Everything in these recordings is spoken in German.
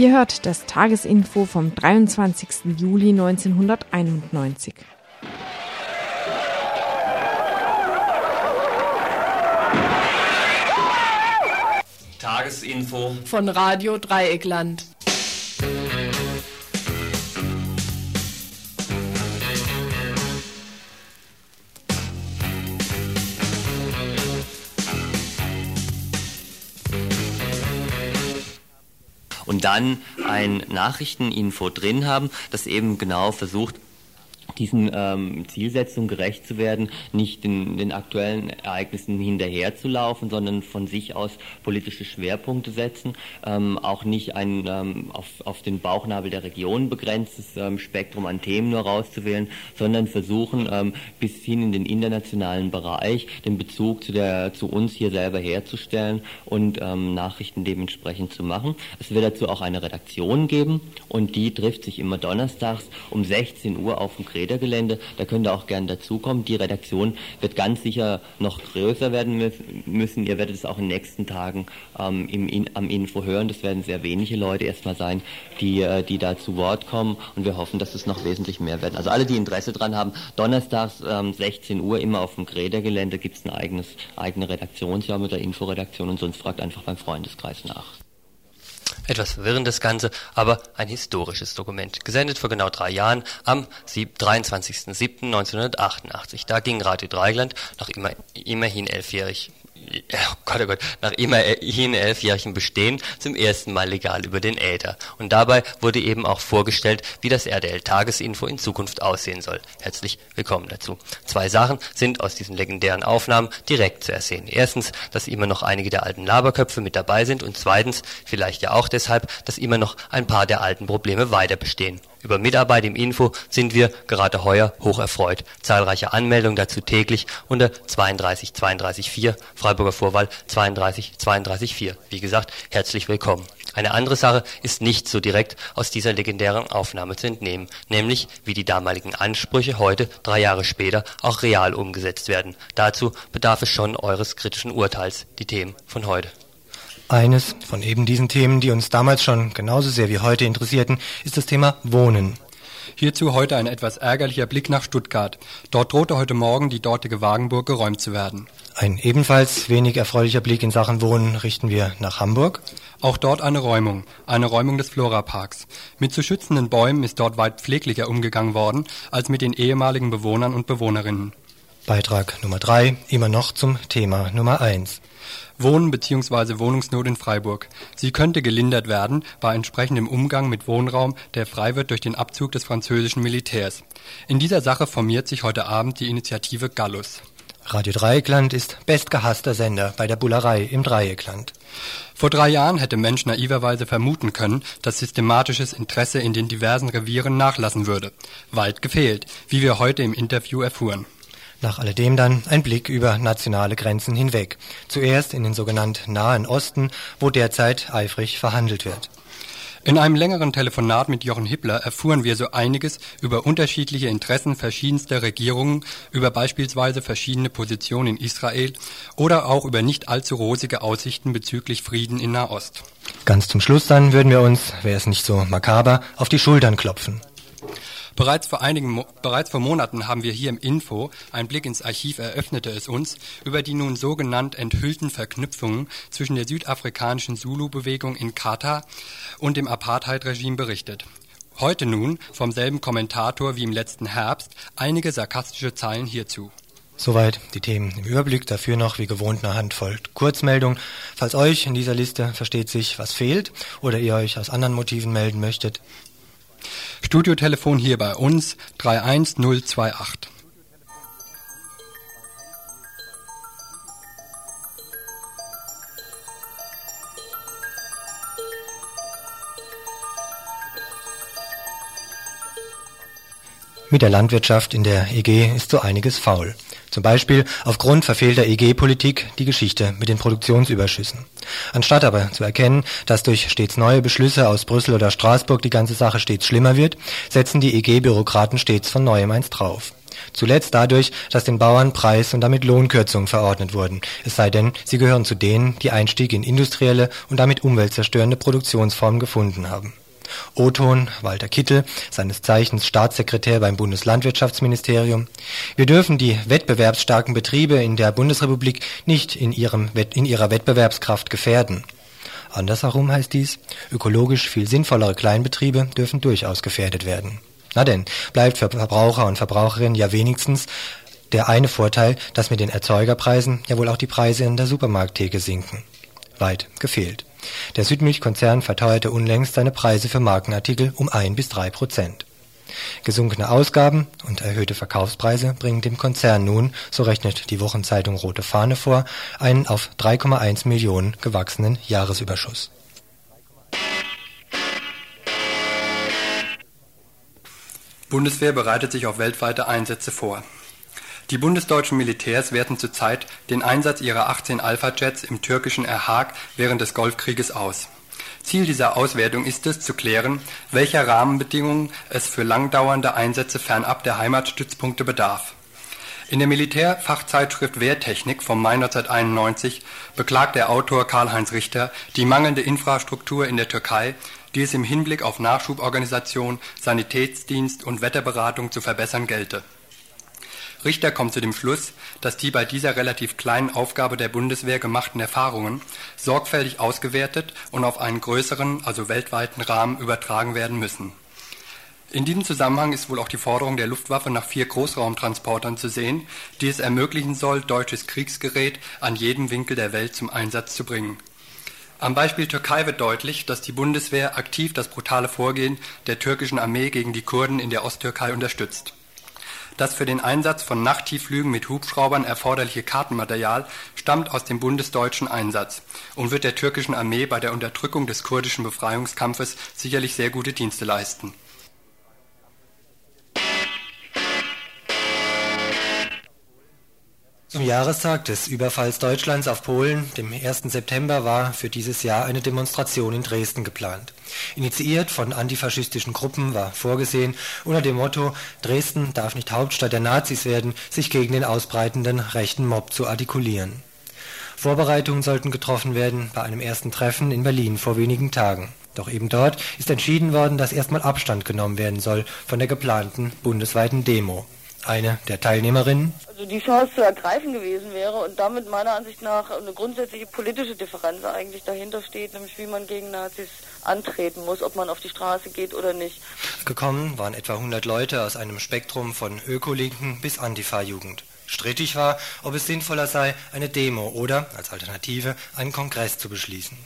Ihr hört das Tagesinfo vom 23. Juli 1991. Tagesinfo von Radio Dreieckland. Und dann ein Nachrichteninfo drin haben, das eben genau versucht, diesen ähm, Zielsetzungen gerecht zu werden, nicht den, den aktuellen Ereignissen hinterherzulaufen, sondern von sich aus politische Schwerpunkte setzen, ähm, auch nicht ein ähm, auf, auf den Bauchnabel der Region begrenztes ähm, Spektrum an Themen nur rauszuwählen, sondern versuchen ähm, bis hin in den internationalen Bereich den Bezug zu der zu uns hier selber herzustellen und ähm, Nachrichten dementsprechend zu machen. Es wird dazu auch eine Redaktion geben und die trifft sich immer donnerstags um 16 Uhr auf dem Kreta Rädergelände. Da könnt ihr auch gern dazukommen. Die Redaktion wird ganz sicher noch größer werden müssen. Ihr werdet es auch in den nächsten Tagen ähm, im, in, am Info hören. Das werden sehr wenige Leute erstmal sein, die, äh, die da zu Wort kommen. Und wir hoffen, dass es noch wesentlich mehr werden. Also alle, die Interesse dran haben, donnerstags ähm, 16 Uhr immer auf dem Grädergelände gibt es ein eigenes, eigene Redaktionsjahr mit der Inforedaktion und sonst fragt einfach beim Freundeskreis nach. Etwas verwirrendes Ganze, aber ein historisches Dokument. Gesendet vor genau drei Jahren am 23.07.1988. Da ging Radio Dreigland noch immer, immerhin elfjährig oh Gott, oh Gott, nach immerhin elfjährigen Bestehen zum ersten Mal legal über den Äther. Und dabei wurde eben auch vorgestellt, wie das RDL-Tagesinfo in Zukunft aussehen soll. Herzlich willkommen dazu. Zwei Sachen sind aus diesen legendären Aufnahmen direkt zu ersehen. Erstens, dass immer noch einige der alten Laberköpfe mit dabei sind und zweitens, vielleicht ja auch deshalb, dass immer noch ein paar der alten Probleme weiter bestehen. Über Mitarbeit im Info sind wir gerade heuer hoch erfreut. Zahlreiche Anmeldungen dazu täglich unter 32 32 4, Freiburger Vorwahl 32 32 4. Wie gesagt, herzlich willkommen. Eine andere Sache ist nicht so direkt aus dieser legendären Aufnahme zu entnehmen, nämlich wie die damaligen Ansprüche heute, drei Jahre später, auch real umgesetzt werden. Dazu bedarf es schon eures kritischen Urteils, die Themen von heute. Eines von eben diesen Themen, die uns damals schon genauso sehr wie heute interessierten, ist das Thema Wohnen. Hierzu heute ein etwas ärgerlicher Blick nach Stuttgart. Dort drohte heute Morgen die dortige Wagenburg geräumt zu werden. Ein ebenfalls wenig erfreulicher Blick in Sachen Wohnen richten wir nach Hamburg. Auch dort eine Räumung, eine Räumung des Floraparks. Mit zu schützenden Bäumen ist dort weit pfleglicher umgegangen worden als mit den ehemaligen Bewohnern und Bewohnerinnen. Beitrag Nummer drei, immer noch zum Thema Nummer eins. Wohnen bzw. Wohnungsnot in Freiburg. Sie könnte gelindert werden bei entsprechendem Umgang mit Wohnraum, der frei wird durch den Abzug des französischen Militärs. In dieser Sache formiert sich heute Abend die Initiative Gallus. Radio Dreieckland ist bestgehasster Sender bei der Bullerei im Dreieckland. Vor drei Jahren hätte Mensch naiverweise vermuten können, dass systematisches Interesse in den diversen Revieren nachlassen würde. Weit gefehlt, wie wir heute im Interview erfuhren. Nach alledem dann ein Blick über nationale Grenzen hinweg. Zuerst in den sogenannten Nahen Osten, wo derzeit eifrig verhandelt wird. In einem längeren Telefonat mit Jochen Hippler erfuhren wir so einiges über unterschiedliche Interessen verschiedenster Regierungen, über beispielsweise verschiedene Positionen in Israel oder auch über nicht allzu rosige Aussichten bezüglich Frieden in Nahost. Ganz zum Schluss dann würden wir uns, wäre es nicht so makaber, auf die Schultern klopfen. Bereits vor einigen, bereits vor Monaten haben wir hier im Info, ein Blick ins Archiv eröffnete es uns, über die nun sogenannt enthüllten Verknüpfungen zwischen der südafrikanischen Zulu-Bewegung in Katar und dem Apartheid-Regime berichtet. Heute nun vom selben Kommentator wie im letzten Herbst einige sarkastische Zeilen hierzu. Soweit die Themen im Überblick. Dafür noch wie gewohnt eine Handvoll Kurzmeldung. Falls euch in dieser Liste versteht sich, was fehlt oder ihr euch aus anderen Motiven melden möchtet, Studiotelefon hier bei uns 31028. Mit der Landwirtschaft in der EG ist so einiges faul. Zum Beispiel aufgrund verfehlter EG-Politik die Geschichte mit den Produktionsüberschüssen. Anstatt aber zu erkennen, dass durch stets neue Beschlüsse aus Brüssel oder Straßburg die ganze Sache stets schlimmer wird, setzen die EG-Bürokraten stets von neuem eins drauf. Zuletzt dadurch, dass den Bauern Preis- und damit Lohnkürzungen verordnet wurden, es sei denn, sie gehören zu denen, die Einstieg in industrielle und damit umweltzerstörende Produktionsformen gefunden haben. O-Ton Walter Kittel, seines Zeichens Staatssekretär beim Bundeslandwirtschaftsministerium. Wir dürfen die wettbewerbsstarken Betriebe in der Bundesrepublik nicht in, ihrem, in ihrer Wettbewerbskraft gefährden. Andersherum heißt dies, ökologisch viel sinnvollere Kleinbetriebe dürfen durchaus gefährdet werden. Na denn, bleibt für Verbraucher und Verbraucherinnen ja wenigstens der eine Vorteil, dass mit den Erzeugerpreisen ja wohl auch die Preise in der Supermarkttheke sinken. Weit gefehlt. Der Südmilchkonzern verteuerte unlängst seine Preise für Markenartikel um ein bis drei Prozent. Gesunkene Ausgaben und erhöhte Verkaufspreise bringen dem Konzern nun, so rechnet die Wochenzeitung Rote Fahne vor, einen auf 3,1 Millionen gewachsenen Jahresüberschuss. Bundeswehr bereitet sich auf weltweite Einsätze vor. Die bundesdeutschen Militärs werten zurzeit den Einsatz ihrer 18 Alpha-Jets im türkischen Erhag während des Golfkrieges aus. Ziel dieser Auswertung ist es, zu klären, welcher Rahmenbedingungen es für langdauernde Einsätze fernab der Heimatstützpunkte bedarf. In der Militärfachzeitschrift Wehrtechnik vom Mai 1991 beklagt der Autor Karl-Heinz Richter die mangelnde Infrastruktur in der Türkei die es im Hinblick auf Nachschuborganisation, Sanitätsdienst und Wetterberatung zu verbessern gelte. Richter kommt zu dem Schluss, dass die bei dieser relativ kleinen Aufgabe der Bundeswehr gemachten Erfahrungen sorgfältig ausgewertet und auf einen größeren, also weltweiten Rahmen übertragen werden müssen. In diesem Zusammenhang ist wohl auch die Forderung der Luftwaffe nach vier Großraumtransportern zu sehen, die es ermöglichen soll, deutsches Kriegsgerät an jedem Winkel der Welt zum Einsatz zu bringen am Beispiel Türkei wird deutlich, dass die Bundeswehr aktiv das brutale Vorgehen der türkischen Armee gegen die Kurden in der Osttürkei unterstützt. Das für den Einsatz von Nachttiefflügen mit Hubschraubern erforderliche Kartenmaterial stammt aus dem bundesdeutschen Einsatz und wird der türkischen Armee bei der Unterdrückung des kurdischen Befreiungskampfes sicherlich sehr gute Dienste leisten Zum Jahrestag des Überfalls Deutschlands auf Polen, dem 1. September, war für dieses Jahr eine Demonstration in Dresden geplant. Initiiert von antifaschistischen Gruppen war vorgesehen, unter dem Motto Dresden darf nicht Hauptstadt der Nazis werden, sich gegen den ausbreitenden rechten Mob zu artikulieren. Vorbereitungen sollten getroffen werden bei einem ersten Treffen in Berlin vor wenigen Tagen. Doch eben dort ist entschieden worden, dass erstmal Abstand genommen werden soll von der geplanten bundesweiten Demo. Eine der Teilnehmerinnen. Also die Chance zu ergreifen gewesen wäre und damit meiner Ansicht nach eine grundsätzliche politische Differenz eigentlich dahinter steht, nämlich wie man gegen Nazis antreten muss, ob man auf die Straße geht oder nicht. Gekommen waren etwa 100 Leute aus einem Spektrum von Ökolinken bis Antifa-Jugend. Strittig war, ob es sinnvoller sei, eine Demo oder, als Alternative, einen Kongress zu beschließen.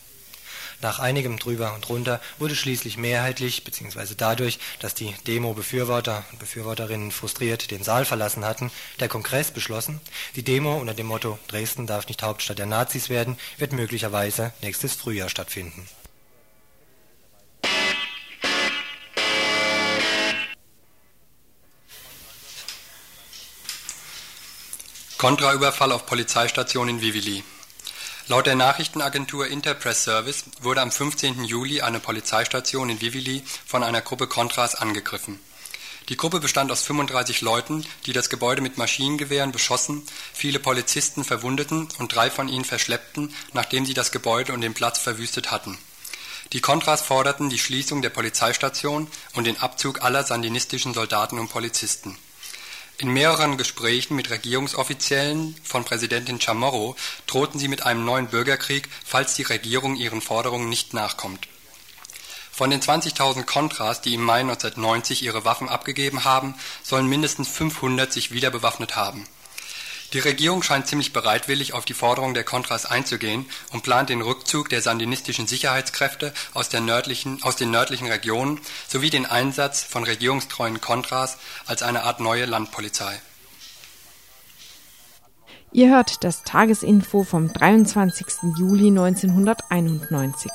Nach einigem Drüber und Drunter wurde schließlich mehrheitlich, beziehungsweise dadurch, dass die Demo-Befürworter und Befürworterinnen frustriert den Saal verlassen hatten, der Kongress beschlossen, die Demo unter dem Motto Dresden darf nicht Hauptstadt der Nazis werden, wird möglicherweise nächstes Frühjahr stattfinden. Kontraüberfall auf Polizeistation in Vivili. Laut der Nachrichtenagentur Interpress Service wurde am 15. Juli eine Polizeistation in Vivili von einer Gruppe Contras angegriffen. Die Gruppe bestand aus 35 Leuten, die das Gebäude mit Maschinengewehren beschossen, viele Polizisten verwundeten und drei von ihnen verschleppten, nachdem sie das Gebäude und den Platz verwüstet hatten. Die Contras forderten die Schließung der Polizeistation und den Abzug aller sandinistischen Soldaten und Polizisten in mehreren Gesprächen mit Regierungsoffiziellen von Präsidentin Chamorro drohten sie mit einem neuen Bürgerkrieg, falls die Regierung ihren Forderungen nicht nachkommt. Von den 20.000 Contras, die im Mai 1990 ihre Waffen abgegeben haben, sollen mindestens 500 sich wieder bewaffnet haben die Regierung scheint ziemlich bereitwillig auf die Forderung der Contras einzugehen und plant den Rückzug der sandinistischen Sicherheitskräfte aus, nördlichen, aus, den nördlichen Regionen sowie den Einsatz von regierungstreuen Contras als eine Art neue Landpolizei. Ihr hört das Tagesinfo vom 23. Juli 1991.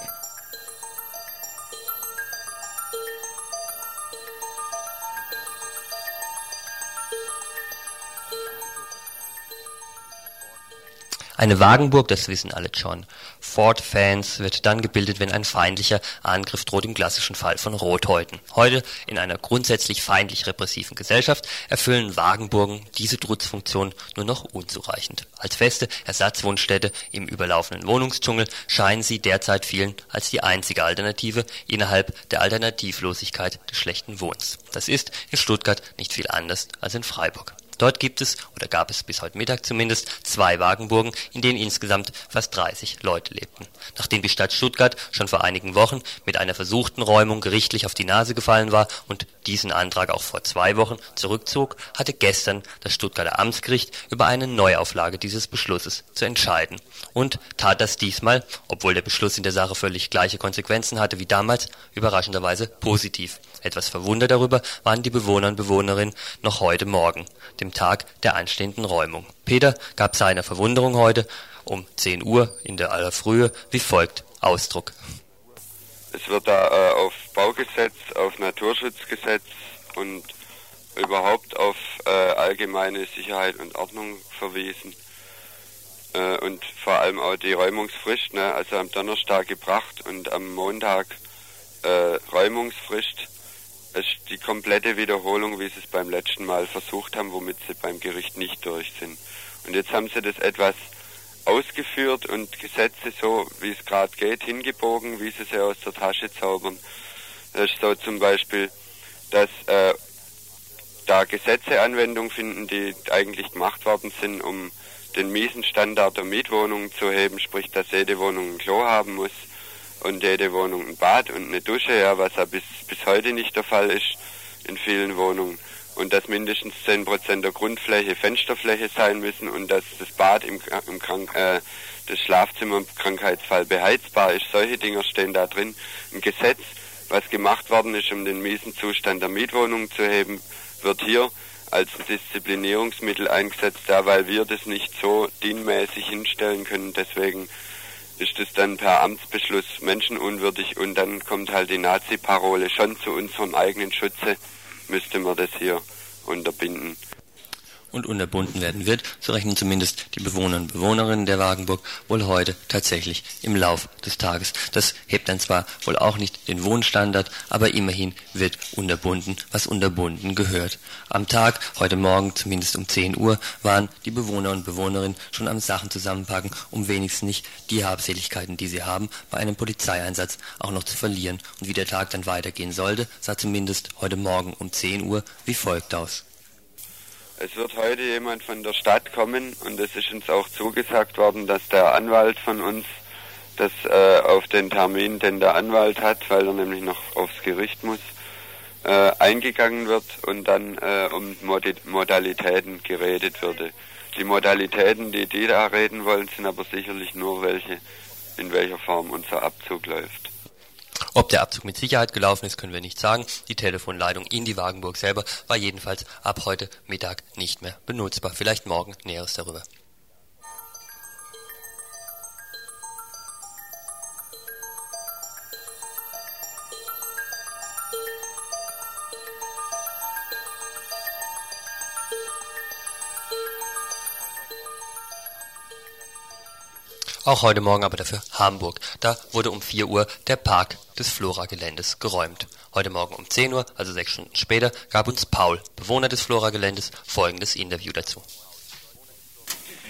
Eine Wagenburg, das wissen alle schon. Ford-Fans wird dann gebildet, wenn ein feindlicher Angriff droht im klassischen Fall von Rothäuten. Heute, in einer grundsätzlich feindlich repressiven Gesellschaft, erfüllen Wagenburgen diese Trutzfunktion nur noch unzureichend. Als feste Ersatzwohnstätte im überlaufenden Wohnungsdschungel scheinen sie derzeit vielen als die einzige Alternative innerhalb der Alternativlosigkeit des schlechten Wohns. Das ist in Stuttgart nicht viel anders als in Freiburg. Dort gibt es, oder gab es bis heute Mittag zumindest, zwei Wagenburgen, in denen insgesamt fast 30 Leute lebten. Nachdem die Stadt Stuttgart schon vor einigen Wochen mit einer versuchten Räumung gerichtlich auf die Nase gefallen war und diesen Antrag auch vor zwei Wochen zurückzog, hatte gestern das Stuttgarter Amtsgericht über eine Neuauflage dieses Beschlusses zu entscheiden und tat das diesmal, obwohl der Beschluss in der Sache völlig gleiche Konsequenzen hatte wie damals, überraschenderweise positiv. Etwas verwundert darüber waren die Bewohner und Bewohnerinnen noch heute Morgen, dem Tag der anstehenden Räumung. Peter gab seiner Verwunderung heute um 10 Uhr in der aller Frühe wie folgt Ausdruck. Es wird da äh, auf Baugesetz, auf Naturschutzgesetz und überhaupt auf äh, allgemeine Sicherheit und Ordnung verwiesen. Äh, und vor allem auch die Räumungsfrist, ne? also am Donnerstag gebracht und am Montag äh, Räumungsfrist ist die komplette Wiederholung, wie sie es beim letzten Mal versucht haben, womit sie beim Gericht nicht durch sind. Und jetzt haben sie das etwas ausgeführt und Gesetze so, wie es gerade geht, hingebogen, wie sie sie aus der Tasche zaubern. Das ist so zum Beispiel, dass äh, da Gesetze Anwendung finden, die eigentlich gemacht worden sind, um den miesen Standard der Mietwohnungen zu heben, sprich, dass jede Wohnung ein Klo haben muss und jede Wohnung ein Bad und eine Dusche, ja, was ja bis, bis heute nicht der Fall ist in vielen Wohnungen. Und dass mindestens 10% der Grundfläche Fensterfläche sein müssen und dass das Bad im, im Krank, äh, das Schlafzimmer im Krankheitsfall beheizbar ist. Solche Dinge stehen da drin. Ein Gesetz, was gemacht worden ist, um den miesen Zustand der Mietwohnungen zu heben, wird hier als Disziplinierungsmittel eingesetzt, da weil wir das nicht so dienmäßig hinstellen können. Deswegen ist es dann per Amtsbeschluss menschenunwürdig und dann kommt halt die Nazi-Parole schon zu unserem eigenen Schutze, müsste man das hier unterbinden und unterbunden werden wird, so rechnen zumindest die Bewohner und Bewohnerinnen der Wagenburg wohl heute tatsächlich im Lauf des Tages. Das hebt dann zwar wohl auch nicht den Wohnstandard, aber immerhin wird unterbunden, was unterbunden gehört. Am Tag, heute Morgen zumindest um 10 Uhr, waren die Bewohner und Bewohnerinnen schon am Sachen zusammenpacken, um wenigstens nicht die Habseligkeiten, die sie haben, bei einem Polizeieinsatz auch noch zu verlieren. Und wie der Tag dann weitergehen sollte, sah zumindest heute Morgen um 10 Uhr wie folgt aus. Es wird heute jemand von der Stadt kommen und es ist uns auch zugesagt worden, dass der Anwalt von uns das äh, auf den Termin, den der Anwalt hat, weil er nämlich noch aufs Gericht muss, äh, eingegangen wird und dann äh, um Modalitäten geredet würde. Die Modalitäten, die die da reden wollen, sind aber sicherlich nur welche, in welcher Form unser Abzug läuft. Ob der Abzug mit Sicherheit gelaufen ist, können wir nicht sagen. Die Telefonleitung in die Wagenburg selber war jedenfalls ab heute Mittag nicht mehr benutzbar. Vielleicht morgen Näheres darüber. Auch heute Morgen aber dafür Hamburg. Da wurde um 4 Uhr der Park des Flora-Geländes geräumt. Heute Morgen um 10 Uhr, also sechs Stunden später, gab uns Paul, Bewohner des Flora-Geländes, folgendes Interview dazu.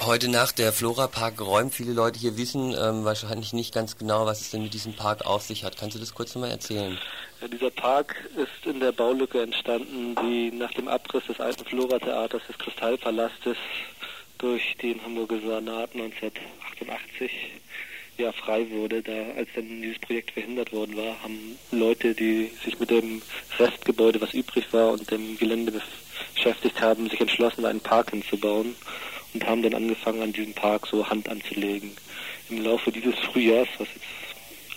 Heute Nacht der Flora-Park geräumt. Viele Leute hier wissen ähm, wahrscheinlich nicht ganz genau, was es denn mit diesem Park auf sich hat. Kannst du das kurz nochmal erzählen? Ja, dieser Park ist in der Baulücke entstanden, die nach dem Abriss des alten Flora-Theaters des Kristallpalastes durch den Hamburger Senat 1988 ja frei wurde, da als dann dieses Projekt verhindert worden war, haben Leute, die sich mit dem Restgebäude, was übrig war und dem Gelände beschäftigt haben, sich entschlossen, einen Park hinzubauen und haben dann angefangen, an diesem Park so Hand anzulegen. Im Laufe dieses Frühjahrs, was jetzt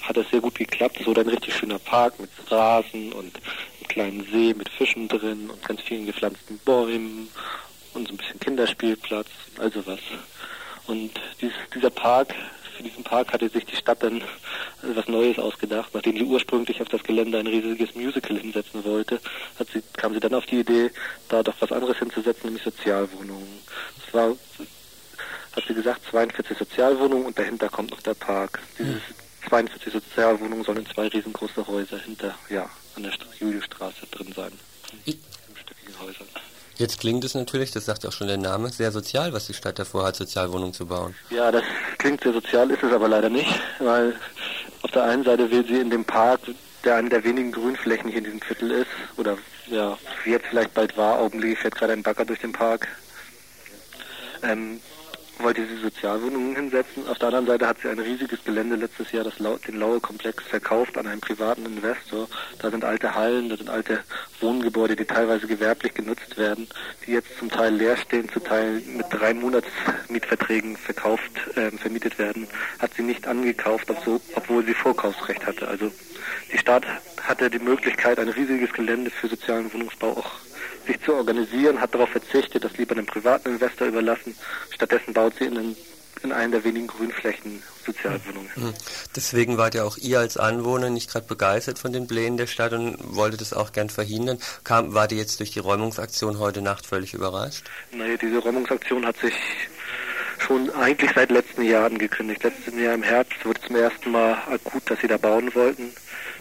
hat das sehr gut geklappt. Es wurde ein richtig schöner Park mit Rasen und einem kleinen See mit Fischen drin und ganz vielen gepflanzten Bäumen und so ein bisschen Kinderspielplatz, also was. Und dieses, dieser Park, für diesen Park hatte sich die Stadt dann was Neues ausgedacht. Nachdem sie ursprünglich auf das Gelände ein riesiges Musical hinsetzen wollte, hat sie, kam sie dann auf die Idee, da doch was anderes hinzusetzen, nämlich Sozialwohnungen. Es war hat sie gesagt, 42 Sozialwohnungen und dahinter kommt noch der Park. Diese 42 Sozialwohnungen sollen zwei riesengroße Häuser hinter, ja, an der Juliusstraße drin sein. Stöckige Häuser. Jetzt klingt es natürlich, das sagt auch schon der Name, sehr sozial, was die Stadt davor hat, Sozialwohnungen zu bauen. Ja, das klingt sehr sozial, ist es aber leider nicht, weil auf der einen Seite will sie in dem Park, der eine der wenigen Grünflächen hier in diesem Viertel ist, oder ja, wie jetzt vielleicht bald war, augenblicklich fährt gerade ein Bagger durch den Park, ähm, wollte sie Sozialwohnungen hinsetzen. Auf der anderen Seite hat sie ein riesiges Gelände letztes Jahr, das Lau den Laue-Komplex, verkauft an einen privaten Investor. Da sind alte Hallen, da sind alte Wohngebäude, die teilweise gewerblich genutzt werden, die jetzt zum Teil leer stehen, zum Teil mit drei Monatsmietverträgen verkauft, äh, vermietet werden. Hat sie nicht angekauft, obwohl sie Vorkaufsrecht hatte. Also die Stadt hatte die Möglichkeit, ein riesiges Gelände für sozialen Wohnungsbau auch sich zu organisieren, hat darauf verzichtet, das lieber einem privaten Investor überlassen. Stattdessen baut sie in, den, in einer der wenigen Grünflächen Sozialwohnungen. Mhm. Deswegen wart ja auch ihr als Anwohner nicht gerade begeistert von den Plänen der Stadt und wolltet es auch gern verhindern. Kam, war die jetzt durch die Räumungsaktion heute Nacht völlig überrascht? Naja, diese Räumungsaktion hat sich schon eigentlich seit letzten Jahr angekündigt. Letztes Jahr im Herbst wurde zum ersten Mal akut, dass sie da bauen wollten.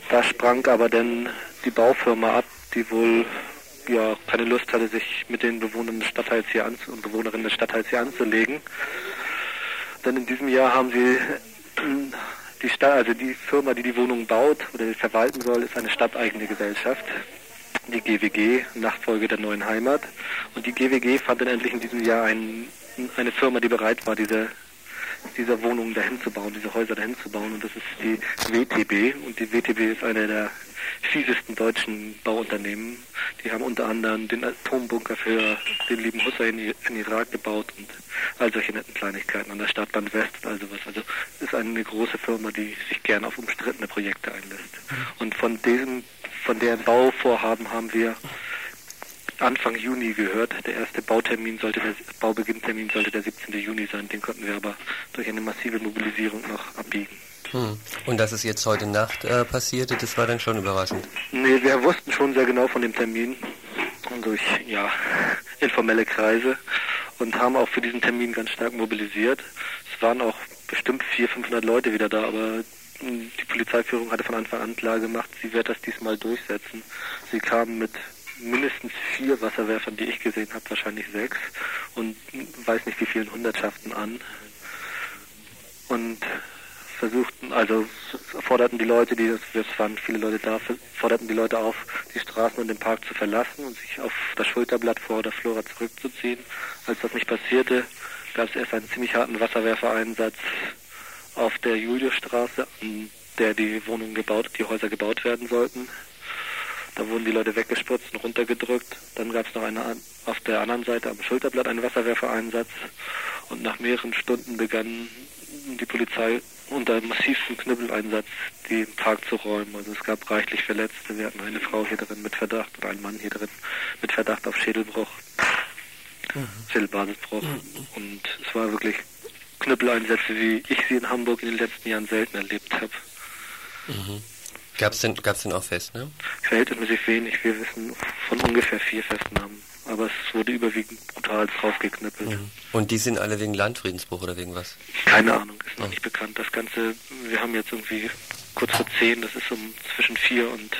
Da sprang aber dann die Baufirma ab, die wohl ja keine Lust hatte, sich mit den Bewohnern des Stadtteils hier an und Bewohnerinnen des Stadtteils hier anzulegen. Denn in diesem Jahr haben sie die Stadt, also die Firma, die die Wohnung baut oder die verwalten soll, ist eine stadteigene Gesellschaft, die GWG, Nachfolge der neuen Heimat. Und die GWG fand dann endlich in diesem Jahr ein, eine Firma, die bereit war, diese dieser Wohnungen dahin zu bauen, diese Häuser dahin zu bauen. Und das ist die WTB. Und die WTB ist eine der fiesesten deutschen Bauunternehmen. Die haben unter anderem den Atombunker für den lieben Hussein in Irak gebaut und all solche netten Kleinigkeiten an der Stadtbahn West und all sowas. Also ist eine große Firma, die sich gern auf umstrittene Projekte einlässt. Und von diesem, von deren Bauvorhaben haben wir Anfang Juni gehört. Der erste Bautermin sollte der Baubeginntermin sollte der 17. Juni sein. Den konnten wir aber durch eine massive Mobilisierung noch abbiegen. Hm. Und dass es jetzt heute Nacht äh, passierte, das war dann schon überraschend. Nee, wir wussten schon sehr genau von dem Termin durch ja informelle Kreise und haben auch für diesen Termin ganz stark mobilisiert. Es waren auch bestimmt 400, 500 Leute wieder da, aber hm, die Polizeiführung hatte von Anfang an klar gemacht, sie wird das diesmal durchsetzen. Sie kamen mit mindestens vier Wasserwerfern, die ich gesehen habe, wahrscheinlich sechs und weiß nicht wie vielen Hundertschaften an. Und versuchten, also forderten die Leute, die, es waren viele Leute da, forderten die Leute auf, die Straßen und den Park zu verlassen und sich auf das Schulterblatt vor der Flora zurückzuziehen. Als das nicht passierte, gab es erst einen ziemlich harten Wasserwerfereinsatz auf der Juliusstraße, an der die Wohnungen gebaut, die Häuser gebaut werden sollten. Da wurden die Leute weggespritzt und runtergedrückt. Dann gab es noch eine auf der anderen Seite am Schulterblatt einen Wasserwerfereinsatz. Und nach mehreren Stunden begann die Polizei unter massivsten Knüppeleinsatz den Park zu räumen. Also es gab reichlich Verletzte. Wir hatten eine Frau hier drin mit Verdacht oder einen Mann hier drin mit Verdacht auf Schädelbruch, mhm. Schädelbasisbruch. Mhm. Und es war wirklich Knüppeleinsätze, wie ich sie in Hamburg in den letzten Jahren selten erlebt habe. Mhm. Gab es denn, gab's denn auch Fest, ne? Verhältnismäßig wenig. Wir wissen von ungefähr vier Festnahmen. Aber es wurde überwiegend brutal draufgeknüppelt. Mhm. Und die sind alle wegen Landfriedensbruch oder wegen was? Keine Ahnung, ist noch mhm. nicht bekannt. Das Ganze, wir haben jetzt irgendwie kurz vor zehn, das ist um zwischen vier und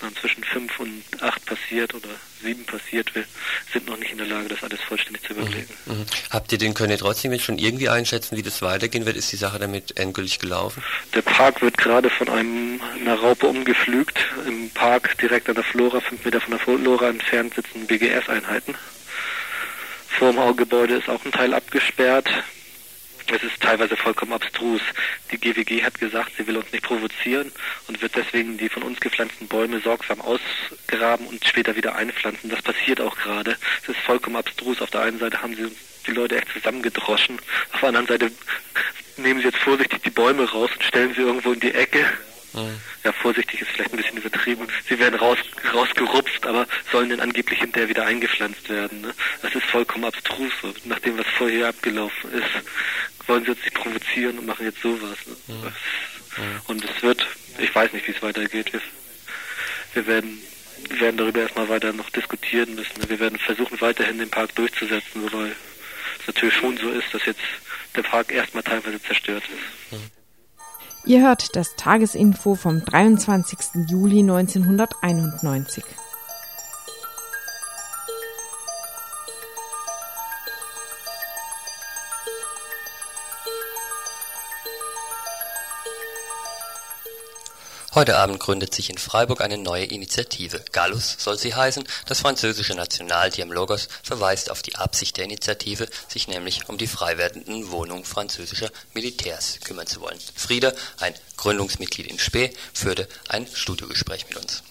dann zwischen fünf und acht passiert oder sieben passiert. Wir sind noch nicht in der Lage, das alles vollständig zu überblicken. Mhm. Mhm. Habt ihr den, könnt ihr trotzdem jetzt schon irgendwie einschätzen, wie das weitergehen wird? Ist die Sache damit endgültig gelaufen? Der Park wird gerade von einem, einer Raupe umgepflügt. Im Park direkt an der Flora, fünf Meter von der Flora entfernt sitzen BGS-Einheiten. Vor dem Gebäude ist auch ein Teil abgesperrt. Es ist teilweise vollkommen abstrus. Die GWG hat gesagt, sie will uns nicht provozieren und wird deswegen die von uns gepflanzten Bäume sorgsam ausgraben und später wieder einpflanzen. Das passiert auch gerade. Es ist vollkommen abstrus. Auf der einen Seite haben sie die Leute echt zusammengedroschen. Auf der anderen Seite nehmen sie jetzt vorsichtig die Bäume raus und stellen sie irgendwo in die Ecke. Mhm. Ja, vorsichtig ist vielleicht ein bisschen übertrieben. Sie werden raus, rausgerupft, aber sollen dann angeblich hinterher wieder eingepflanzt werden. Ne? Das ist vollkommen abstrus. So. Nach dem, was vorher abgelaufen ist, wollen sie uns nicht provozieren und machen jetzt sowas. Ne? Mhm. Und es wird, ich weiß nicht, wie es weitergeht. Wir, wir werden wir werden darüber erstmal weiter noch diskutieren müssen. Wir werden versuchen, weiterhin den Park durchzusetzen, wobei es natürlich schon so ist, dass jetzt der Park erstmal teilweise zerstört ist. Ihr hört das Tagesinfo vom 23. Juli 1991. Heute Abend gründet sich in Freiburg eine neue Initiative. Gallus soll sie heißen. Das französische Nationaldiam Logos verweist auf die Absicht der Initiative, sich nämlich um die frei werdenden Wohnungen französischer Militärs kümmern zu wollen. Frieder, ein Gründungsmitglied in Spee, führte ein Studiogespräch mit uns.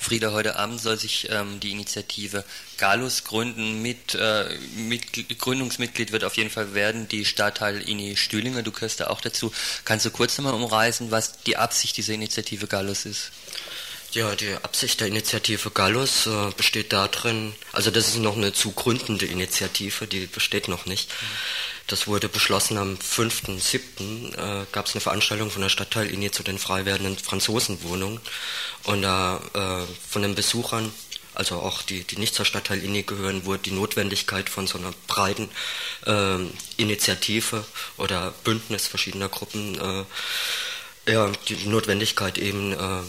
Frieda, heute Abend soll sich ähm, die Initiative Galus gründen. Mit, äh, mit, Gründungsmitglied wird auf jeden Fall werden die Stadtteil Ini Stühlinger. Du gehörst da auch dazu. Kannst du kurz nochmal umreißen, was die Absicht dieser Initiative Galus ist? Ja, die Absicht der Initiative Gallus äh, besteht darin, also das ist noch eine zu gründende Initiative, die besteht noch nicht. Das wurde beschlossen am 5.7. Äh, gab es eine Veranstaltung von der Stadtteillinie zu den frei werdenden Franzosenwohnungen und da äh, von den Besuchern, also auch die, die nicht zur Stadtteillinie gehören, wurde die Notwendigkeit von so einer breiten äh, Initiative oder Bündnis verschiedener Gruppen, äh, ja, die Notwendigkeit eben äh,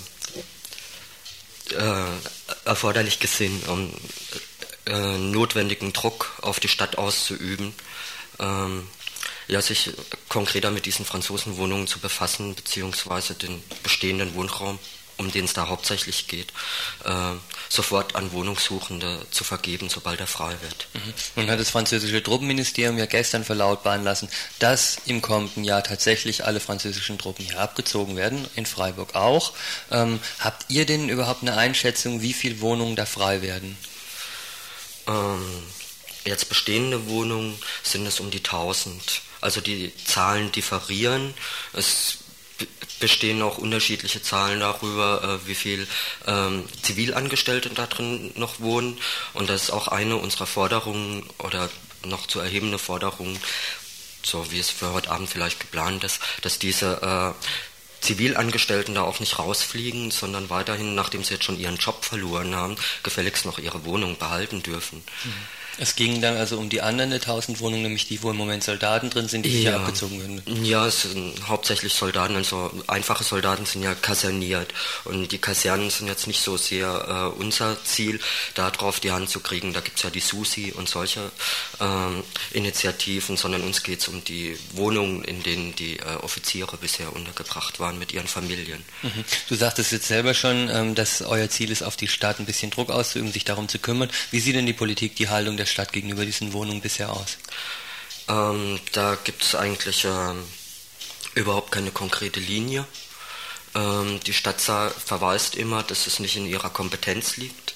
äh, erforderlich gesehen, um äh, notwendigen Druck auf die Stadt auszuüben, ähm, ja, sich konkreter mit diesen Franzosenwohnungen zu befassen, beziehungsweise den bestehenden Wohnraum um den es da hauptsächlich geht, äh, sofort an Wohnungssuchende zu vergeben, sobald er frei wird. Mhm. Nun hat das französische Truppenministerium ja gestern verlautbaren lassen, dass im kommenden Jahr tatsächlich alle französischen Truppen hier abgezogen werden, in Freiburg auch. Ähm, habt ihr denn überhaupt eine Einschätzung, wie viele Wohnungen da frei werden? Ähm, jetzt bestehende Wohnungen sind es um die 1000. Also die Zahlen differieren. Es bestehen auch unterschiedliche Zahlen darüber, äh, wie viel ähm, Zivilangestellte da drin noch wohnen. Und das ist auch eine unserer Forderungen oder noch zu erhebende Forderungen, so wie es für heute Abend vielleicht geplant ist, dass diese äh, Zivilangestellten da auch nicht rausfliegen, sondern weiterhin, nachdem sie jetzt schon ihren Job verloren haben, gefälligst noch ihre Wohnung behalten dürfen. Mhm. Es ging dann also um die anderen 1000 Wohnungen, nämlich die, wo im Moment Soldaten drin sind, die ja. hier abgezogen werden. Ja, es sind hauptsächlich Soldaten, also einfache Soldaten sind ja kaserniert und die Kasernen sind jetzt nicht so sehr äh, unser Ziel, darauf die Hand zu kriegen. Da gibt es ja die SUSI und solche ähm, Initiativen, sondern uns geht es um die Wohnungen, in denen die äh, Offiziere bisher untergebracht waren mit ihren Familien. Mhm. Du sagtest jetzt selber schon, ähm, dass euer Ziel ist, auf die Stadt ein bisschen Druck auszuüben, sich darum zu kümmern. Wie sieht denn die Politik die Haltung der Stadt gegenüber diesen Wohnungen bisher aus? Ähm, da gibt es eigentlich ähm, überhaupt keine konkrete Linie. Ähm, die Stadt verweist immer, dass es nicht in ihrer Kompetenz liegt.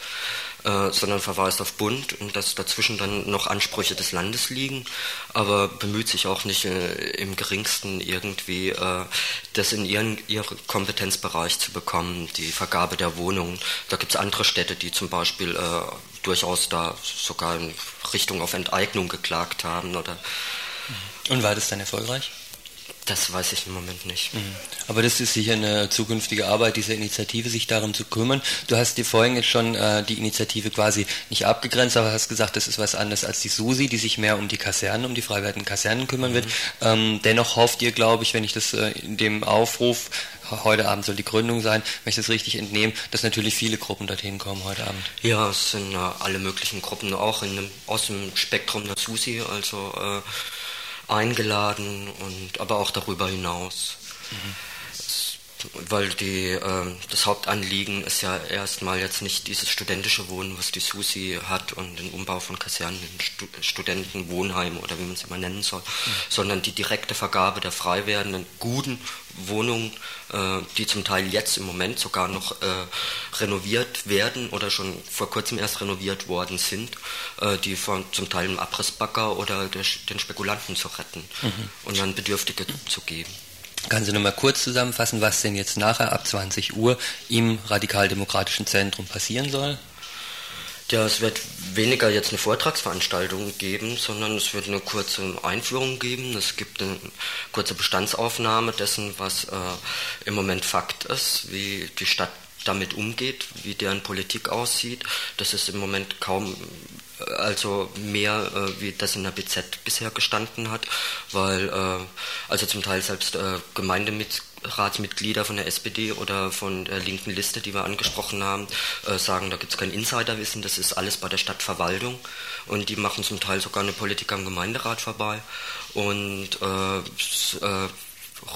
Äh, sondern verweist auf Bund und dass dazwischen dann noch Ansprüche des Landes liegen, aber bemüht sich auch nicht äh, im geringsten irgendwie äh, das in ihren, ihren Kompetenzbereich zu bekommen, die Vergabe der Wohnungen. Da gibt es andere Städte, die zum Beispiel äh, durchaus da sogar in Richtung auf Enteignung geklagt haben. Oder und war das dann erfolgreich? Das weiß ich im Moment nicht. Mhm. Aber das ist sicher eine zukünftige Arbeit dieser Initiative, sich darum zu kümmern. Du hast dir vorhin jetzt schon äh, die Initiative quasi nicht abgegrenzt, aber hast gesagt, das ist was anderes als die SUSI, die sich mehr um die Kasernen, um die freiwerdenden Kasernen kümmern mhm. wird. Ähm, dennoch hofft ihr, glaube ich, wenn ich das äh, in dem Aufruf, heute Abend soll die Gründung sein, wenn ich das richtig entnehme, dass natürlich viele Gruppen dorthin kommen heute Abend. Ja, es sind äh, alle möglichen Gruppen, auch in dem, aus dem Spektrum der SUSI, also äh, eingeladen und aber auch darüber hinaus. Mhm. Weil die, äh, das Hauptanliegen ist ja erstmal jetzt nicht dieses studentische Wohnen, was die SUSI hat und den Umbau von Kasernen in Stu Studentenwohnheimen oder wie man es immer nennen soll, mhm. sondern die direkte Vergabe der frei werdenden guten Wohnungen, äh, die zum Teil jetzt im Moment sogar noch äh, renoviert werden oder schon vor kurzem erst renoviert worden sind, äh, die von zum Teil im Abrissbagger oder der, den Spekulanten zu retten mhm. und dann Bedürftige zu geben. Kannst du noch mal kurz zusammenfassen, was denn jetzt nachher ab 20 Uhr im Radikaldemokratischen Zentrum passieren soll? Ja, es wird weniger jetzt eine Vortragsveranstaltung geben, sondern es wird eine kurze Einführung geben. Es gibt eine kurze Bestandsaufnahme dessen, was äh, im Moment Fakt ist, wie die Stadt damit umgeht, wie deren Politik aussieht. Das ist im Moment kaum also mehr äh, wie das in der BZ bisher gestanden hat, weil äh, also zum Teil selbst äh, Gemeinderatsmitglieder von der SPD oder von der linken Liste, die wir angesprochen haben, äh, sagen, da gibt es kein Insiderwissen, das ist alles bei der Stadtverwaltung. Und die machen zum Teil sogar eine Politik am Gemeinderat vorbei. Und äh, äh,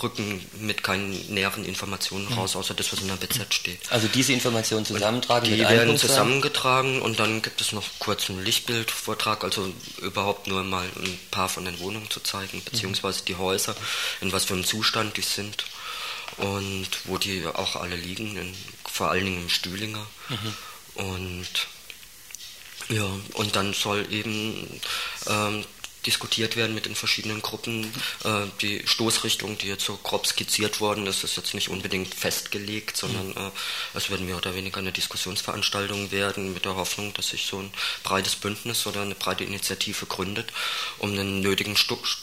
rücken mit keinen näheren Informationen raus, außer das, was in der BZ steht. Also diese Informationen zusammentragen? Die werden zusammengetragen und dann gibt es noch kurz einen Lichtbildvortrag, also überhaupt nur mal ein paar von den Wohnungen zu zeigen, beziehungsweise die Häuser, in was für einem Zustand die sind und wo die auch alle liegen, in, vor allen Dingen im Stühlinger. Mhm. Und ja, und dann soll eben ähm, diskutiert werden mit den verschiedenen Gruppen. Äh, die Stoßrichtung, die jetzt so grob skizziert worden ist, ist jetzt nicht unbedingt festgelegt, sondern äh, es wird mehr oder weniger eine Diskussionsveranstaltung werden, mit der Hoffnung, dass sich so ein breites Bündnis oder eine breite Initiative gründet, um den nötigen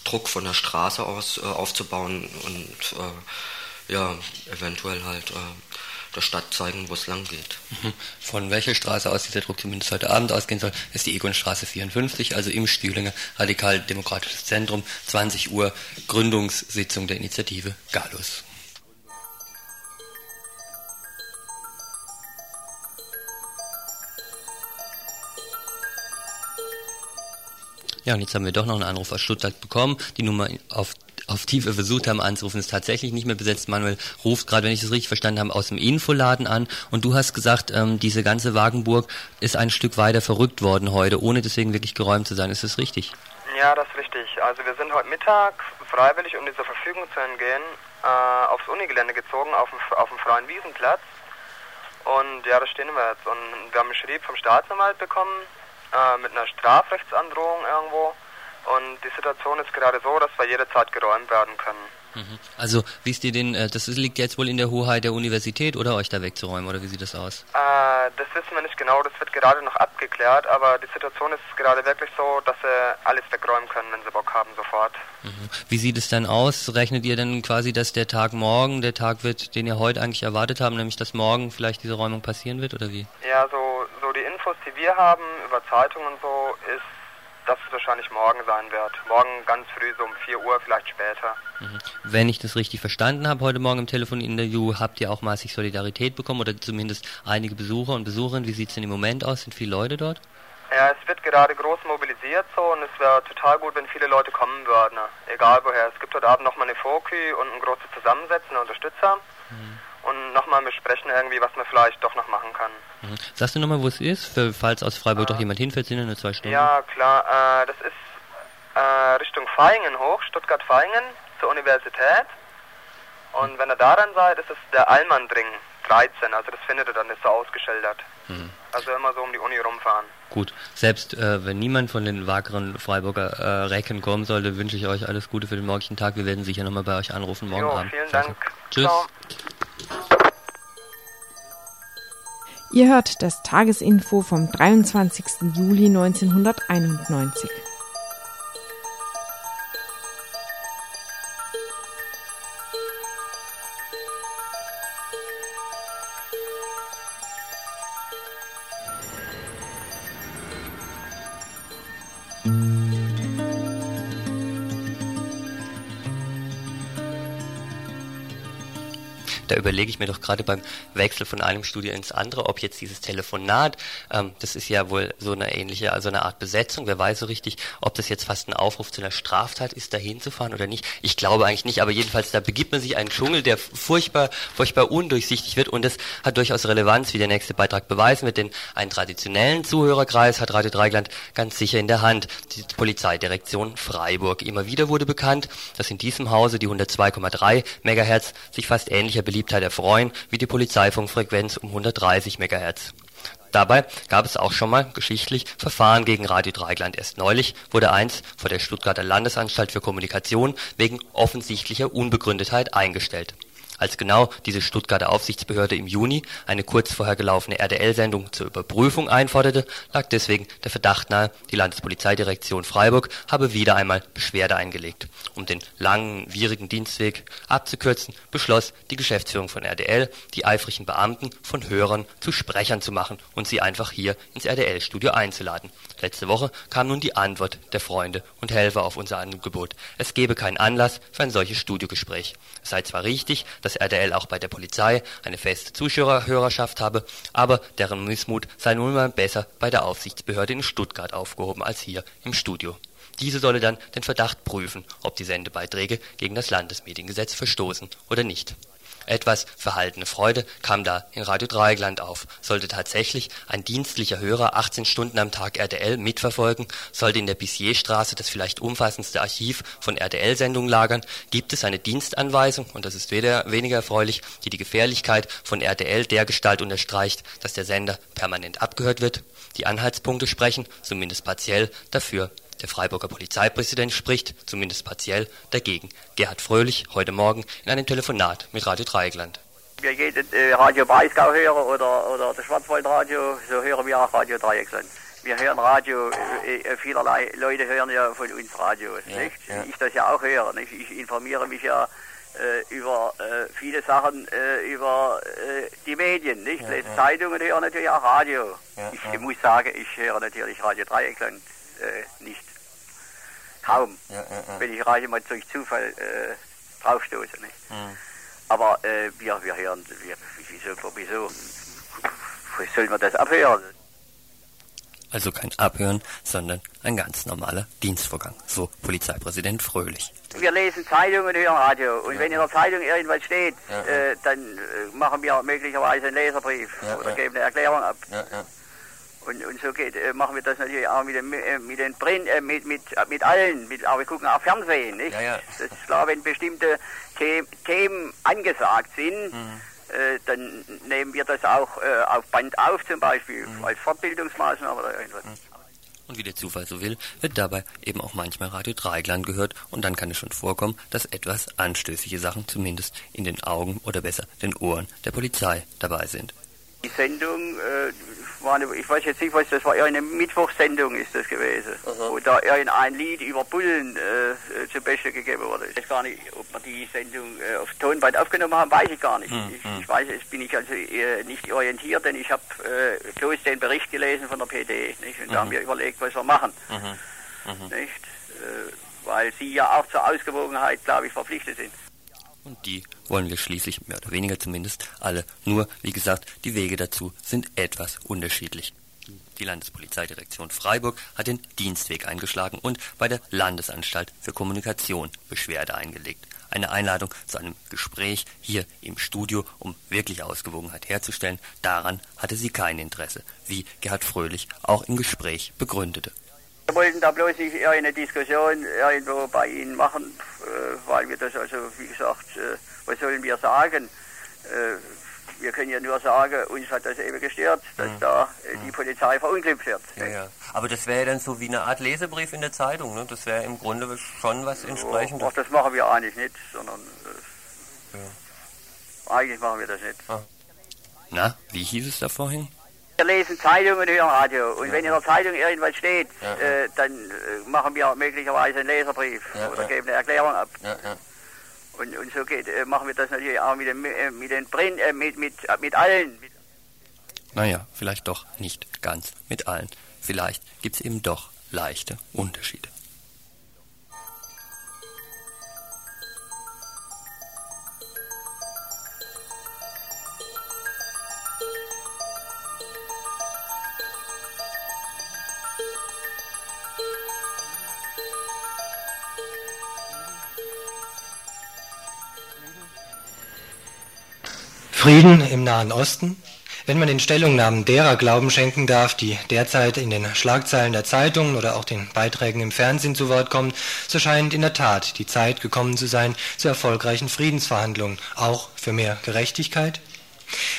Druck von der Straße aus äh, aufzubauen und äh, ja, eventuell halt äh, der Stadt zeigen, wo es lang geht. Mhm. Von welcher Straße aus dieser Druck zumindest heute Abend ausgehen soll, ist die Egonstraße 54, also im Stühlinger Radikal-Demokratisches Zentrum, 20 Uhr, Gründungssitzung der Initiative Galus. Ja, und jetzt haben wir doch noch einen Anruf aus Stuttgart bekommen. Die Nummer, auf auf wir versucht haben anzurufen, ist tatsächlich nicht mehr besetzt. Manuel ruft gerade, wenn ich das richtig verstanden habe, aus dem Infoladen an. Und du hast gesagt, ähm, diese ganze Wagenburg ist ein Stück weiter verrückt worden heute, ohne deswegen wirklich geräumt zu sein. Ist das richtig? Ja, das ist richtig. Also wir sind heute Mittag freiwillig, um dieser Verfügung zu entgehen, äh, aufs Unigelände gezogen, auf dem, auf dem freien Wiesenplatz. Und ja, da stehen wir jetzt. Und wir haben einen Schrieb vom Staatsanwalt bekommen, äh, mit einer Strafrechtsandrohung irgendwo und die Situation ist gerade so, dass wir jederzeit geräumt werden können. Mhm. Also, wie ist dir denn, äh, das liegt jetzt wohl in der Hoheit der Universität oder euch da wegzuräumen, oder wie sieht das aus? Äh, das wissen wir nicht genau, das wird gerade noch abgeklärt, aber die Situation ist gerade wirklich so, dass sie alles wegräumen können, wenn sie Bock haben, sofort. Mhm. Wie sieht es dann aus? Rechnet ihr dann quasi, dass der Tag morgen der Tag wird, den ihr heute eigentlich erwartet habt, nämlich dass morgen vielleicht diese Räumung passieren wird, oder wie? Ja, so, so die Infos, die wir haben über Zeitungen und so, ist dass es wahrscheinlich morgen sein wird. Morgen ganz früh, so um 4 Uhr, vielleicht später. Mhm. Wenn ich das richtig verstanden habe, heute Morgen im Telefoninterview, habt ihr auch maßig Solidarität bekommen oder zumindest einige Besucher und Besucherinnen. Wie sieht es denn im Moment aus? Sind viele Leute dort? Ja, es wird gerade groß mobilisiert so und es wäre total gut, wenn viele Leute kommen würden. Egal woher. Es gibt heute Abend nochmal eine Fokü und ein großes Zusammensetzen der Unterstützer. Mhm und nochmal besprechen irgendwie, was man vielleicht doch noch machen kann. Mhm. Sagst du nochmal, wo es ist, für, falls aus Freiburg äh, doch jemand hinfällt, sind nur zwei Stunden? Ja, klar, äh, das ist äh, Richtung Feingen hoch, Stuttgart-Feingen zur Universität. Und wenn ihr da dann seid, ist es der Allmann-Dring 13, also das findet ihr dann, ist so ausgeschildert. Mhm. Also immer so um die Uni rumfahren. Gut, selbst äh, wenn niemand von den wageren Freiburger äh, Recken kommen sollte, wünsche ich euch alles Gute für den morgigen Tag. Wir werden sicher nochmal bei euch anrufen morgen jo, Abend. vielen Dank. Tschüss. Ciao. Ihr hört das Tagesinfo vom 23. Juli 1991. überlege ich mir doch gerade beim Wechsel von einem Studio ins andere, ob jetzt dieses Telefonat, ähm, das ist ja wohl so eine ähnliche, also eine Art Besetzung, wer weiß so richtig, ob das jetzt fast ein Aufruf zu einer Straftat ist, da hinzufahren oder nicht. Ich glaube eigentlich nicht, aber jedenfalls, da begibt man sich einen Dschungel, der furchtbar, furchtbar undurchsichtig wird und das hat durchaus Relevanz, wie der nächste Beitrag beweisen wird, denn einen traditionellen Zuhörerkreis hat Radio Dreigland ganz sicher in der Hand. Die Polizeidirektion Freiburg. Immer wieder wurde bekannt, dass in diesem Hause die 102,3 Megahertz sich fast ähnlicher Beliebtheit erfreuen wie die Polizeifunkfrequenz um 130 MHz. Dabei gab es auch schon mal geschichtlich Verfahren gegen Radio Dreigland. Erst neulich wurde eins vor der Stuttgarter Landesanstalt für Kommunikation wegen offensichtlicher Unbegründetheit eingestellt. Als genau diese Stuttgarter Aufsichtsbehörde im Juni eine kurz vorher gelaufene RDL-Sendung zur Überprüfung einforderte, lag deswegen der Verdacht nahe, die Landespolizeidirektion Freiburg habe wieder einmal Beschwerde eingelegt. Um den langen, wierigen Dienstweg abzukürzen, beschloss die Geschäftsführung von RDL, die eifrigen Beamten von Hörern zu Sprechern zu machen und sie einfach hier ins RDL-Studio einzuladen. Letzte Woche kam nun die Antwort der Freunde und Helfer auf unser Angebot. Es gebe keinen Anlass für ein solches Studiogespräch. Es sei zwar richtig, dass RTL auch bei der Polizei eine feste Zuschauerhörerschaft habe, aber deren Missmut sei nun mal besser bei der Aufsichtsbehörde in Stuttgart aufgehoben als hier im Studio. Diese solle dann den Verdacht prüfen, ob die Sendebeiträge gegen das Landesmediengesetz verstoßen oder nicht etwas verhaltene Freude kam da in Radio Dreieckland auf. Sollte tatsächlich ein dienstlicher Hörer 18 Stunden am Tag RTL mitverfolgen, sollte in der Bissierstraße das vielleicht umfassendste Archiv von RTL-Sendungen lagern, gibt es eine Dienstanweisung, und das ist weder, weniger erfreulich, die die Gefährlichkeit von RTL dergestalt unterstreicht, dass der Sender permanent abgehört wird. Die Anhaltspunkte sprechen, zumindest partiell, dafür der Freiburger Polizeipräsident spricht, zumindest partiell, dagegen. Gerhard Fröhlich heute Morgen in einem Telefonat mit Radio Dreieckland. Wir jeden äh, Radio Breisgau hören oder, oder das Schwarzwaldradio, so hören wir auch Radio Dreieckland. Wir hören Radio, äh, äh, vielerlei Leute hören ja von uns Radio, ja, nicht? Ja. Ich das ja auch höre, nicht? Ich informiere mich ja äh, über äh, viele Sachen äh, über äh, die Medien, nicht? Ja, ja. Zeitungen, höre natürlich auch Radio. Ja, ich muss sagen, ich höre natürlich Radio Dreieckland äh, nicht. Kaum. Ja, ja, ja. Wenn ich reiche mal durch Zufall äh, draufstoße. Nicht? Mhm. Aber äh, wir, wir hören, wir, wieso, wieso soll man das abhören? Also kein Abhören, sondern ein ganz normaler Dienstvorgang. So Polizeipräsident Fröhlich. Wir lesen Zeitungen und hören Radio. Und ja. wenn in der Zeitung irgendwas steht, ja, äh, dann äh, machen wir möglicherweise einen Leserbrief oder geben eine Erklärung ab. Und, und so geht, äh, machen wir das natürlich auch mit, den, äh, mit den Print, äh, mit, mit, mit allen, mit, aber wir gucken auch Fernsehen, nicht? Ja, ja. Das ist klar, wenn bestimmte The Themen angesagt sind, mhm. äh, dann nehmen wir das auch äh, auf Band auf, zum Beispiel mhm. als Fortbildungsmaßnahme oder irgendwas. Mhm. Und wie der Zufall so will, wird dabei eben auch manchmal Radio Dreigland gehört und dann kann es schon vorkommen, dass etwas anstößige Sachen zumindest in den Augen oder besser den Ohren der Polizei dabei sind. Die Sendung äh, war eine, ich weiß jetzt nicht, was das war, eine Mittwochsendung ist das gewesen, Aha. wo da ein Lied über Bullen äh, äh zum Besten gegeben wurde. Ich weiß gar nicht, ob wir die Sendung äh, auf Tonband aufgenommen haben, weiß ich gar nicht. Hm, ich, hm. ich, weiß, jetzt bin ich also äh, nicht orientiert, denn ich habe äh, bloß den Bericht gelesen von der PD nicht? und mhm. da haben wir überlegt, was wir machen. Mhm. Mhm. Nicht? Äh, weil sie ja auch zur Ausgewogenheit, glaube ich, verpflichtet sind. Und die wollen wir schließlich, mehr oder weniger zumindest, alle. Nur, wie gesagt, die Wege dazu sind etwas unterschiedlich. Die Landespolizeidirektion Freiburg hat den Dienstweg eingeschlagen und bei der Landesanstalt für Kommunikation Beschwerde eingelegt. Eine Einladung zu einem Gespräch hier im Studio, um wirklich Ausgewogenheit herzustellen, daran hatte sie kein Interesse, wie Gerhard Fröhlich auch im Gespräch begründete. Wir wollten da bloß nicht eine Diskussion irgendwo bei Ihnen machen, äh, weil wir das also, wie gesagt, äh, was sollen wir sagen? Äh, wir können ja nur sagen, uns hat das eben gestört, dass mhm. da die Polizei verunglückt wird. Ja, ja. Aber das wäre ja dann so wie eine Art Lesebrief in der Zeitung, ne? Das wäre im Grunde schon was entsprechendes. Ach, das machen wir eigentlich nicht, sondern ja. eigentlich machen wir das nicht. Ah. Na, wie hieß es da vorhin? Wir lesen Zeitungen und hören Radio. Und ja. wenn in der Zeitung irgendwas steht, ja, äh, dann äh, machen wir möglicherweise einen Leserbrief oder geben eine Erklärung ab. Und, und so geht, äh, machen wir das natürlich auch mit den, äh, mit den Print, äh, mit, mit, mit allen. Naja, vielleicht doch nicht ganz mit allen. Vielleicht gibt es eben doch leichte Unterschiede. Frieden im Nahen Osten? Wenn man den Stellungnahmen derer Glauben schenken darf, die derzeit in den Schlagzeilen der Zeitungen oder auch den Beiträgen im Fernsehen zu Wort kommen, so scheint in der Tat die Zeit gekommen zu sein zu erfolgreichen Friedensverhandlungen, auch für mehr Gerechtigkeit.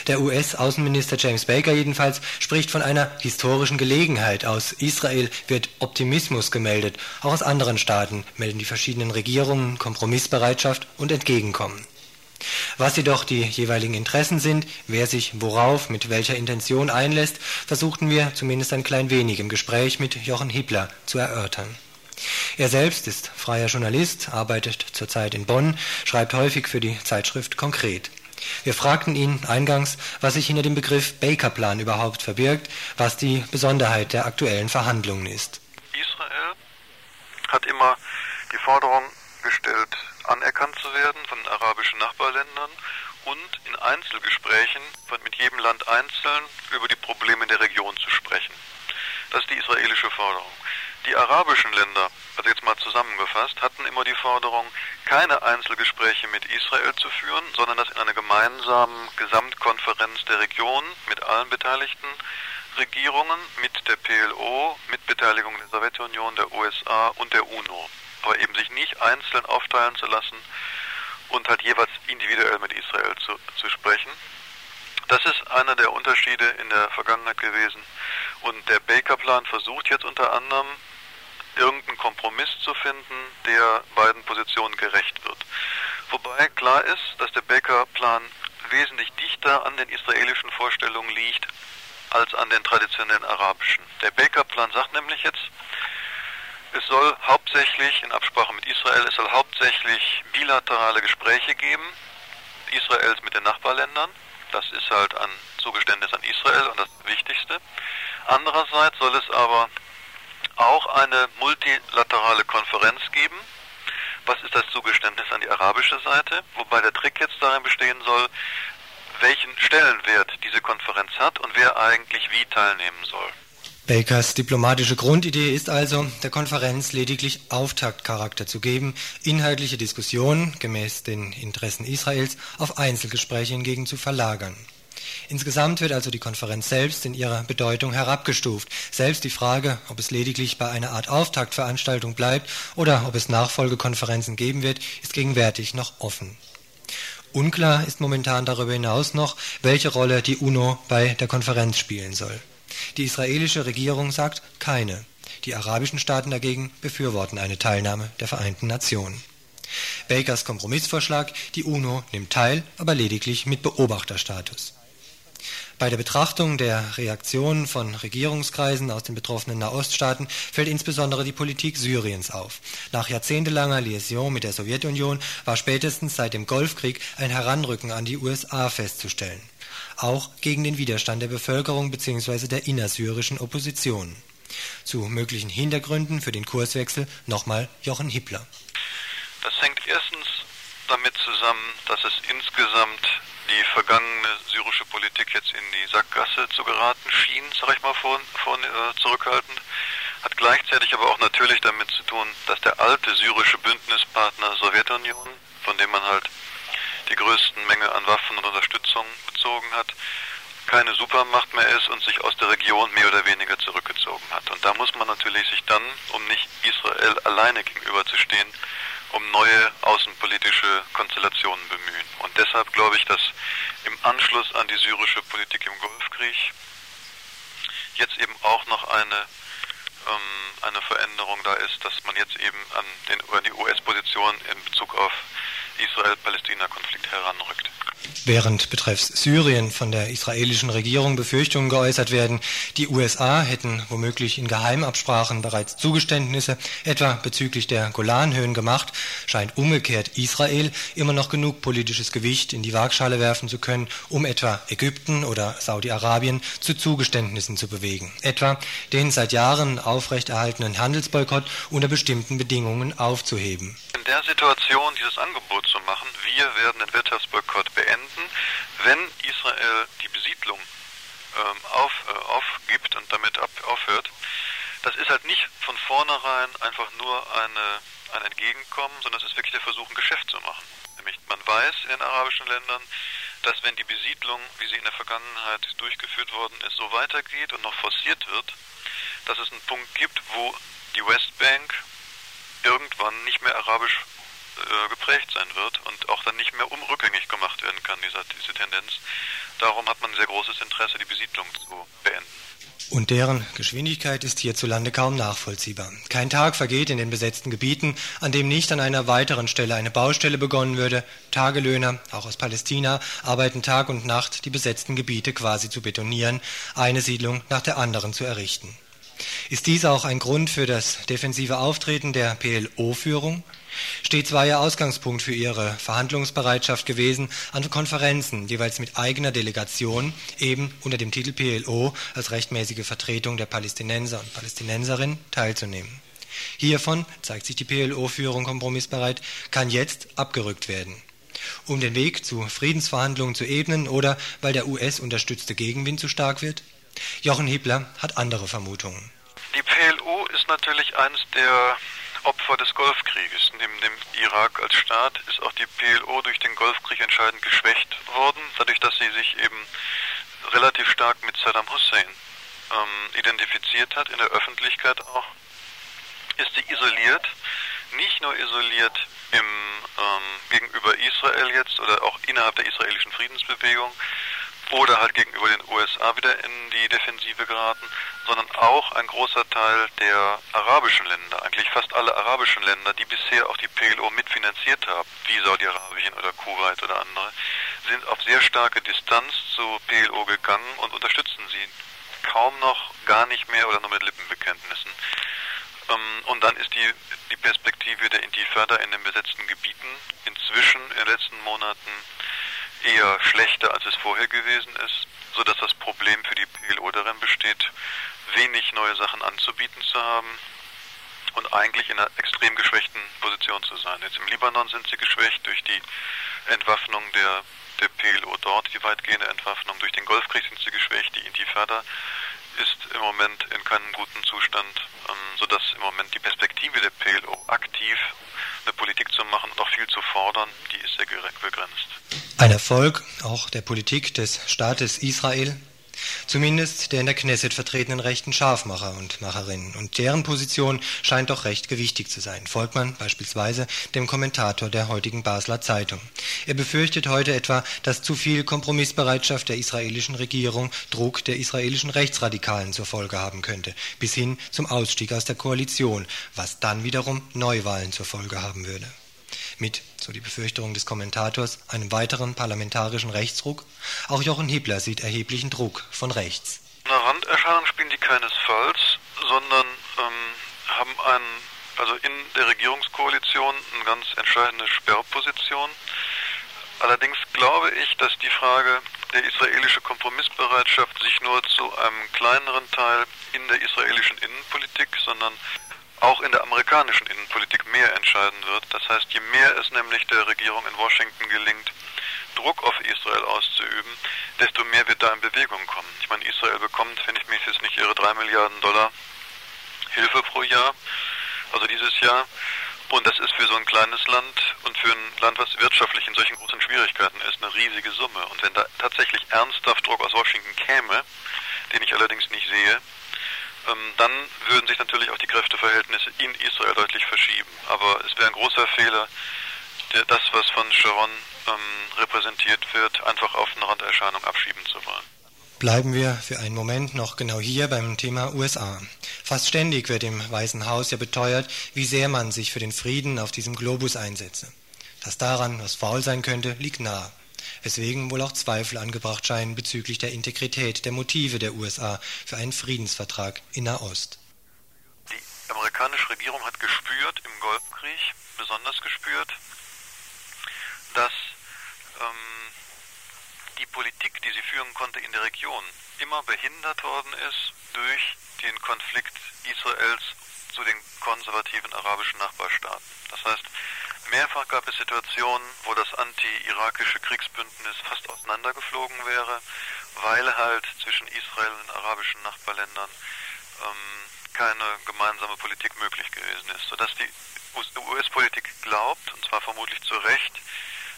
Der US-Außenminister James Baker jedenfalls spricht von einer historischen Gelegenheit. Aus Israel wird Optimismus gemeldet. Auch aus anderen Staaten melden die verschiedenen Regierungen Kompromissbereitschaft und Entgegenkommen. Was jedoch die jeweiligen Interessen sind, wer sich worauf mit welcher Intention einlässt, versuchten wir zumindest ein klein wenig im Gespräch mit Jochen Hippler zu erörtern. Er selbst ist freier Journalist, arbeitet zurzeit in Bonn, schreibt häufig für die Zeitschrift Konkret. Wir fragten ihn eingangs, was sich hinter dem Begriff Baker-Plan überhaupt verbirgt, was die Besonderheit der aktuellen Verhandlungen ist. Israel hat immer die Forderung gestellt, anerkannt zu werden von den arabischen Nachbarländern und in Einzelgesprächen mit jedem Land einzeln über die Probleme der Region zu sprechen. Das ist die israelische Forderung. Die arabischen Länder, also jetzt mal zusammengefasst, hatten immer die Forderung, keine Einzelgespräche mit Israel zu führen, sondern das in einer gemeinsamen Gesamtkonferenz der Region mit allen beteiligten Regierungen, mit der PLO, mit Beteiligung der Sowjetunion, der USA und der UNO aber eben sich nicht einzeln aufteilen zu lassen und halt jeweils individuell mit Israel zu, zu sprechen. Das ist einer der Unterschiede in der Vergangenheit gewesen. Und der Baker-Plan versucht jetzt unter anderem, irgendeinen Kompromiss zu finden, der beiden Positionen gerecht wird. Wobei klar ist, dass der Baker-Plan wesentlich dichter an den israelischen Vorstellungen liegt als an den traditionellen arabischen. Der Baker-Plan sagt nämlich jetzt, es soll hauptsächlich in Absprache mit Israel, es soll hauptsächlich bilaterale Gespräche geben, Israels mit den Nachbarländern. Das ist halt ein Zugeständnis an Israel und das Wichtigste. Andererseits soll es aber auch eine multilaterale Konferenz geben. Was ist das Zugeständnis an die arabische Seite? Wobei der Trick jetzt darin bestehen soll, welchen Stellenwert diese Konferenz hat und wer eigentlich wie teilnehmen soll. Bakers diplomatische Grundidee ist also, der Konferenz lediglich Auftaktcharakter zu geben, inhaltliche Diskussionen gemäß den Interessen Israels auf Einzelgespräche hingegen zu verlagern. Insgesamt wird also die Konferenz selbst in ihrer Bedeutung herabgestuft. Selbst die Frage, ob es lediglich bei einer Art Auftaktveranstaltung bleibt oder ob es Nachfolgekonferenzen geben wird, ist gegenwärtig noch offen. Unklar ist momentan darüber hinaus noch, welche Rolle die UNO bei der Konferenz spielen soll. Die israelische Regierung sagt keine. Die arabischen Staaten dagegen befürworten eine Teilnahme der Vereinten Nationen. Bakers Kompromissvorschlag, die UNO nimmt teil, aber lediglich mit Beobachterstatus. Bei der Betrachtung der Reaktionen von Regierungskreisen aus den betroffenen Nahoststaaten fällt insbesondere die Politik Syriens auf. Nach jahrzehntelanger Liaison mit der Sowjetunion war spätestens seit dem Golfkrieg ein Heranrücken an die USA festzustellen auch gegen den Widerstand der Bevölkerung bzw. der innersyrischen Opposition. Zu möglichen Hintergründen für den Kurswechsel nochmal Jochen Hippler. Das hängt erstens damit zusammen, dass es insgesamt die vergangene syrische Politik jetzt in die Sackgasse zu geraten schien, sag ich mal vor, vor, äh, zurückhaltend, hat gleichzeitig aber auch natürlich damit zu tun, dass der alte syrische Bündnispartner Sowjetunion, von dem man halt die größten Menge an Waffen und Unterstützung bezogen hat, keine Supermacht mehr ist und sich aus der Region mehr oder weniger zurückgezogen hat. Und da muss man natürlich sich dann, um nicht Israel alleine gegenüberzustehen, um neue außenpolitische Konstellationen bemühen. Und deshalb glaube ich, dass im Anschluss an die syrische Politik im Golfkrieg jetzt eben auch noch eine, ähm, eine Veränderung da ist, dass man jetzt eben an, den, an die US-Position in Bezug auf Israel-Palästina-Konflikt heranrückt. Während betreffs Syrien von der israelischen Regierung Befürchtungen geäußert werden, die USA hätten womöglich in Geheimabsprachen bereits Zugeständnisse, etwa bezüglich der Golanhöhen gemacht, scheint umgekehrt Israel immer noch genug politisches Gewicht in die Waagschale werfen zu können, um etwa Ägypten oder Saudi-Arabien zu Zugeständnissen zu bewegen, etwa den seit Jahren aufrechterhaltenen Handelsboykott unter bestimmten Bedingungen aufzuheben. In der Situation dieses Angebot zu machen, wir werden den Wirtschaftsboykott beenden, wenn Israel die Besiedlung ähm, auf, äh, aufgibt und damit ab, aufhört. Das ist halt nicht von vornherein einfach nur eine, ein Entgegenkommen, sondern es ist wirklich der Versuch, ein Geschäft zu machen. Nämlich man weiß in den arabischen Ländern, dass wenn die Besiedlung, wie sie in der Vergangenheit durchgeführt worden ist, so weitergeht und noch forciert wird, dass es einen Punkt gibt, wo die Westbank irgendwann nicht mehr arabisch äh, geprägt sein wird und auch dann nicht mehr umrückgängig gemacht werden kann, dieser, diese Tendenz. Darum hat man ein sehr großes Interesse, die Besiedlung zu beenden. Und deren Geschwindigkeit ist hierzulande kaum nachvollziehbar. Kein Tag vergeht in den besetzten Gebieten, an dem nicht an einer weiteren Stelle eine Baustelle begonnen würde. Tagelöhner, auch aus Palästina, arbeiten Tag und Nacht, die besetzten Gebiete quasi zu betonieren, eine Siedlung nach der anderen zu errichten. Ist dies auch ein Grund für das defensive Auftreten der PLO-Führung? Stets war ihr Ausgangspunkt für ihre Verhandlungsbereitschaft gewesen, an Konferenzen jeweils mit eigener Delegation, eben unter dem Titel PLO als rechtmäßige Vertretung der Palästinenser und Palästinenserinnen teilzunehmen. Hiervon zeigt sich die PLO-Führung kompromissbereit, kann jetzt abgerückt werden. Um den Weg zu Friedensverhandlungen zu ebnen oder weil der US-unterstützte Gegenwind zu stark wird? Jochen Hiebler hat andere Vermutungen. Die PLO ist natürlich eines der Opfer des Golfkrieges. Neben dem Irak als Staat ist auch die PLO durch den Golfkrieg entscheidend geschwächt worden, dadurch, dass sie sich eben relativ stark mit Saddam Hussein ähm, identifiziert hat, in der Öffentlichkeit auch, ist sie isoliert, nicht nur isoliert im, ähm, gegenüber Israel jetzt oder auch innerhalb der israelischen Friedensbewegung, oder halt gegenüber den USA wieder in die Defensive geraten, sondern auch ein großer Teil der arabischen Länder, eigentlich fast alle arabischen Länder, die bisher auch die PLO mitfinanziert haben, wie Saudi-Arabien oder Kuwait oder andere, sind auf sehr starke Distanz zu PLO gegangen und unterstützen sie kaum noch, gar nicht mehr oder nur mit Lippenbekenntnissen. Ähm, und dann ist die, die Perspektive der Intifada in den besetzten Gebieten inzwischen in den letzten Monaten eher schlechter, als es vorher gewesen ist, sodass das Problem für die PLO darin besteht, wenig neue Sachen anzubieten zu haben und eigentlich in einer extrem geschwächten Position zu sein. Jetzt im Libanon sind sie geschwächt durch die Entwaffnung der, der PLO dort, die weitgehende Entwaffnung. Durch den Golfkrieg sind sie geschwächt. Die Intifada ist im Moment in keinem guten Zustand, ähm, sodass im Moment die Perspektive der PLO aktiv eine Politik zu machen und auch viel zu fordern, die ist sehr begrenzt. Ein Erfolg auch der Politik des Staates Israel, zumindest der in der Knesset vertretenen rechten Scharfmacher und Macherinnen. Und deren Position scheint doch recht gewichtig zu sein. Folgt man beispielsweise dem Kommentator der heutigen Basler Zeitung. Er befürchtet heute etwa, dass zu viel Kompromissbereitschaft der israelischen Regierung Druck der israelischen Rechtsradikalen zur Folge haben könnte, bis hin zum Ausstieg aus der Koalition, was dann wiederum Neuwahlen zur Folge haben würde mit, so die Befürchtung des Kommentators, einem weiteren parlamentarischen Rechtsruck. Auch Jochen Hiebler sieht erheblichen Druck von rechts. Eine Randerscheinung spielen die keinesfalls, sondern ähm, haben einen, also in der Regierungskoalition eine ganz entscheidende Sperrposition. Allerdings glaube ich, dass die Frage der israelischen Kompromissbereitschaft sich nur zu einem kleineren Teil in der israelischen Innenpolitik, sondern auch in der amerikanischen Innenpolitik mehr entscheiden wird. Das heißt, je mehr es nämlich der Regierung in Washington gelingt, Druck auf Israel auszuüben, desto mehr wird da in Bewegung kommen. Ich meine, Israel bekommt, wenn ich mich jetzt nicht irre, drei Milliarden Dollar Hilfe pro Jahr, also dieses Jahr. Und das ist für so ein kleines Land und für ein Land, was wirtschaftlich in solchen großen Schwierigkeiten ist, eine riesige Summe. Und wenn da tatsächlich ernsthaft Druck aus Washington käme, den ich allerdings nicht sehe, dann würden sich natürlich auch die Kräfteverhältnisse in Israel deutlich verschieben. Aber es wäre ein großer Fehler, das, was von Sharon ähm, repräsentiert wird, einfach auf eine Randerscheinung abschieben zu wollen. Bleiben wir für einen Moment noch genau hier beim Thema USA. Fast ständig wird im Weißen Haus ja beteuert, wie sehr man sich für den Frieden auf diesem Globus einsetze. Dass daran was faul sein könnte, liegt nahe weswegen wohl auch Zweifel angebracht scheinen bezüglich der Integrität der Motive der USA für einen Friedensvertrag in Nahost. Die amerikanische Regierung hat gespürt, im Golfkrieg besonders gespürt, dass ähm, die Politik, die sie führen konnte in der Region, immer behindert worden ist durch den Konflikt Israels zu den konservativen arabischen Nachbarstaaten. Das heißt, Mehrfach gab es Situationen, wo das anti-irakische Kriegsbündnis fast auseinandergeflogen wäre, weil halt zwischen Israel und den arabischen Nachbarländern ähm, keine gemeinsame Politik möglich gewesen ist, sodass die US-Politik glaubt, und zwar vermutlich zu Recht,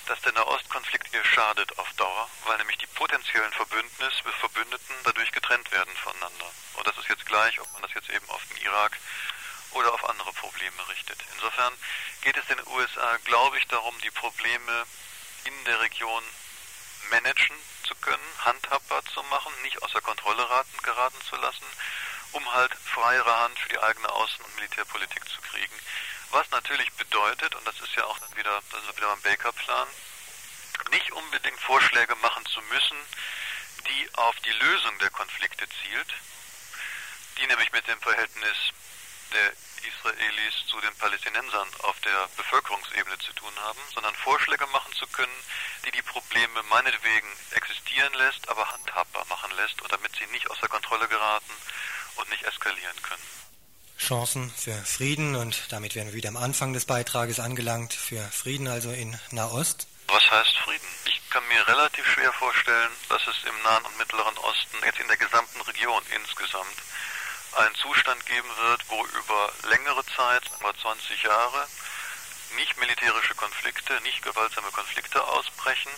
dass der Nahostkonflikt ihr schadet auf Dauer, weil nämlich die potenziellen Verbündnis, Verbündeten dadurch getrennt werden voneinander. Und das ist jetzt gleich, ob man das jetzt eben auf den Irak oder auf andere Probleme richtet. Insofern geht es den USA, glaube ich, darum, die Probleme in der Region managen zu können, handhabbar zu machen, nicht außer Kontrolle geraten zu lassen, um halt freiere Hand für die eigene Außen- und Militärpolitik zu kriegen. Was natürlich bedeutet, und das ist ja auch dann wieder, das ist wieder beim Baker-Plan, nicht unbedingt Vorschläge machen zu müssen, die auf die Lösung der Konflikte zielt, die nämlich mit dem Verhältnis der Israelis zu den Palästinensern auf der Bevölkerungsebene zu tun haben, sondern Vorschläge machen zu können, die die Probleme meinetwegen existieren lässt, aber handhabbar machen lässt und damit sie nicht außer Kontrolle geraten und nicht eskalieren können. Chancen für Frieden und damit wären wir wieder am Anfang des Beitrages angelangt, für Frieden also in Nahost. Was heißt Frieden? Ich kann mir relativ schwer vorstellen, dass es im Nahen und Mittleren Osten, jetzt in der gesamten Region insgesamt, einen Zustand geben wird, wo über längere Zeit, über 20 Jahre, nicht militärische Konflikte, nicht gewaltsame Konflikte ausbrechen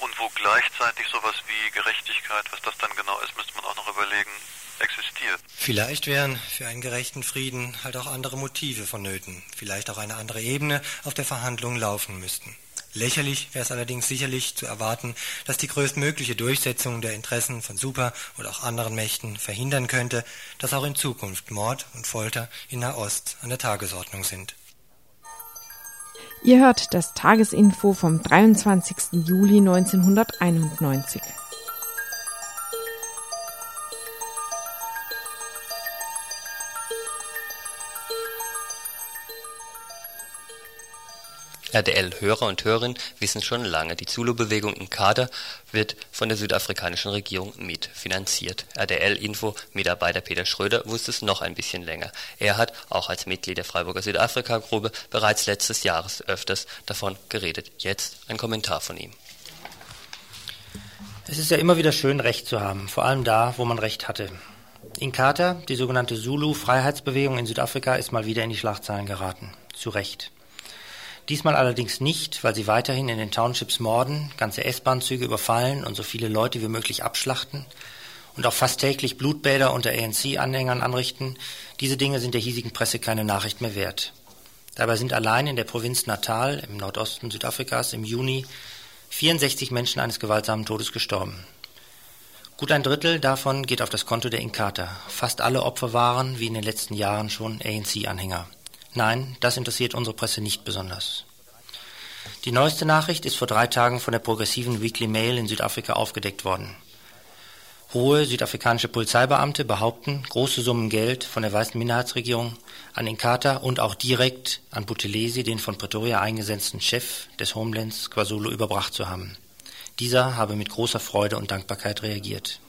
und wo gleichzeitig sowas wie Gerechtigkeit, was das dann genau ist, müsste man auch noch überlegen, existiert. Vielleicht wären für einen gerechten Frieden halt auch andere Motive vonnöten, vielleicht auch eine andere Ebene auf der Verhandlung laufen müssten. Lächerlich wäre es allerdings sicherlich zu erwarten, dass die größtmögliche Durchsetzung der Interessen von Super- oder auch anderen Mächten verhindern könnte, dass auch in Zukunft Mord und Folter in Nahost an der Tagesordnung sind. Ihr hört das Tagesinfo vom 23. Juli 1991. RDL-Hörer und Hörerinnen wissen schon lange, die Zulu-Bewegung in Kader wird von der südafrikanischen Regierung mitfinanziert. RDL-Info-Mitarbeiter Peter Schröder wusste es noch ein bisschen länger. Er hat, auch als Mitglied der Freiburger Südafrika-Gruppe, bereits letztes Jahres öfters davon geredet. Jetzt ein Kommentar von ihm. Es ist ja immer wieder schön, Recht zu haben, vor allem da, wo man Recht hatte. Inkatha, die sogenannte Zulu-Freiheitsbewegung in Südafrika, ist mal wieder in die Schlagzeilen geraten. Zu Recht. Diesmal allerdings nicht, weil sie weiterhin in den Townships morden, ganze S-Bahn-Züge überfallen und so viele Leute wie möglich abschlachten und auch fast täglich Blutbäder unter ANC-Anhängern anrichten. Diese Dinge sind der hiesigen Presse keine Nachricht mehr wert. Dabei sind allein in der Provinz Natal im Nordosten Südafrikas im Juni 64 Menschen eines gewaltsamen Todes gestorben. Gut ein Drittel davon geht auf das Konto der Inkatha. Fast alle Opfer waren, wie in den letzten Jahren schon, ANC-Anhänger. Nein, das interessiert unsere Presse nicht besonders. Die neueste Nachricht ist vor drei Tagen von der progressiven Weekly Mail in Südafrika aufgedeckt worden. Hohe südafrikanische Polizeibeamte behaupten, große Summen Geld von der weißen Minderheitsregierung an Inkatha und auch direkt an Buthelezi, den von Pretoria eingesetzten Chef des Homelands KwaZulu, überbracht zu haben. Dieser habe mit großer Freude und Dankbarkeit reagiert.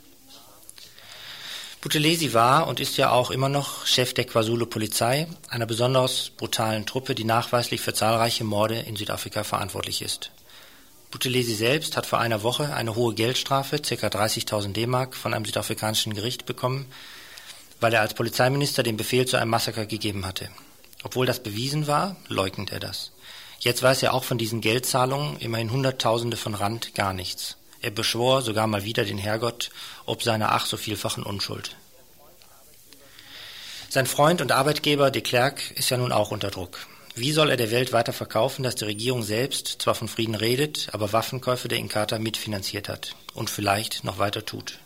Buthelezi war und ist ja auch immer noch Chef der KwaZulu-Polizei, einer besonders brutalen Truppe, die nachweislich für zahlreiche Morde in Südafrika verantwortlich ist. Buthelezi selbst hat vor einer Woche eine hohe Geldstrafe, ca. 30.000 D-Mark, von einem südafrikanischen Gericht bekommen, weil er als Polizeiminister den Befehl zu einem Massaker gegeben hatte. Obwohl das bewiesen war, leugnet er das. Jetzt weiß er auch von diesen Geldzahlungen, immerhin Hunderttausende von Rand, gar nichts. Er beschwor sogar mal wieder den Herrgott ob seiner ach so vielfachen Unschuld. Sein Freund und Arbeitgeber de Klerk ist ja nun auch unter Druck. Wie soll er der Welt weiter verkaufen, dass die Regierung selbst zwar von Frieden redet, aber Waffenkäufe der Inkatha mitfinanziert hat und vielleicht noch weiter tut?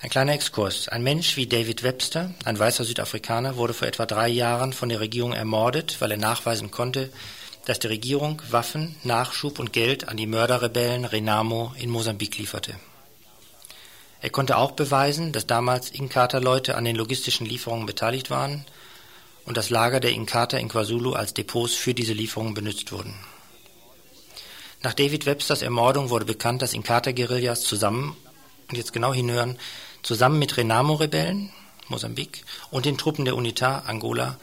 Ein kleiner Exkurs. Ein Mensch wie David Webster, ein weißer Südafrikaner, wurde vor etwa drei Jahren von der Regierung ermordet, weil er nachweisen konnte, dass die Regierung Waffen, Nachschub und Geld an die Mörderrebellen Renamo in Mosambik lieferte. Er konnte auch beweisen, dass damals Inkatha-Leute an den logistischen Lieferungen beteiligt waren und das Lager der Inkatha in KwaZulu als Depots für diese Lieferungen benutzt wurden. Nach David Websters Ermordung wurde bekannt, dass Inkatha-Guerillas zusammen, und jetzt genau hinhören, zusammen mit Renamo-Rebellen, Mosambik, und den Truppen der UNITA, Angola,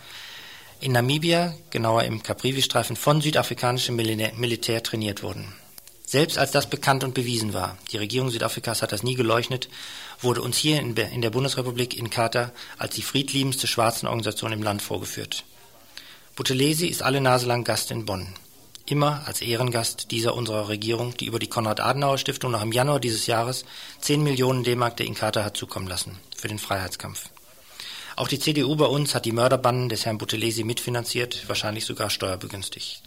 in Namibia, genauer im Caprivi-Streifen, von südafrikanischem Militär trainiert wurden. Selbst als das bekannt und bewiesen war, die Regierung Südafrikas hat das nie geleugnet, wurde uns hier in, der Bundesrepublik in Katar als die friedliebendste schwarzen Organisation im Land vorgeführt. Buthelezi ist alle Nase lang Gast in Bonn. Immer als Ehrengast dieser unserer Regierung, die über die Konrad-Adenauer-Stiftung noch im Januar dieses Jahres 10 Millionen D-Mark der Inkatha hat zukommen lassen für den Freiheitskampf. Auch die CDU bei uns hat die Mörderbannen des Herrn Buthelezi mitfinanziert, wahrscheinlich sogar steuerbegünstigt.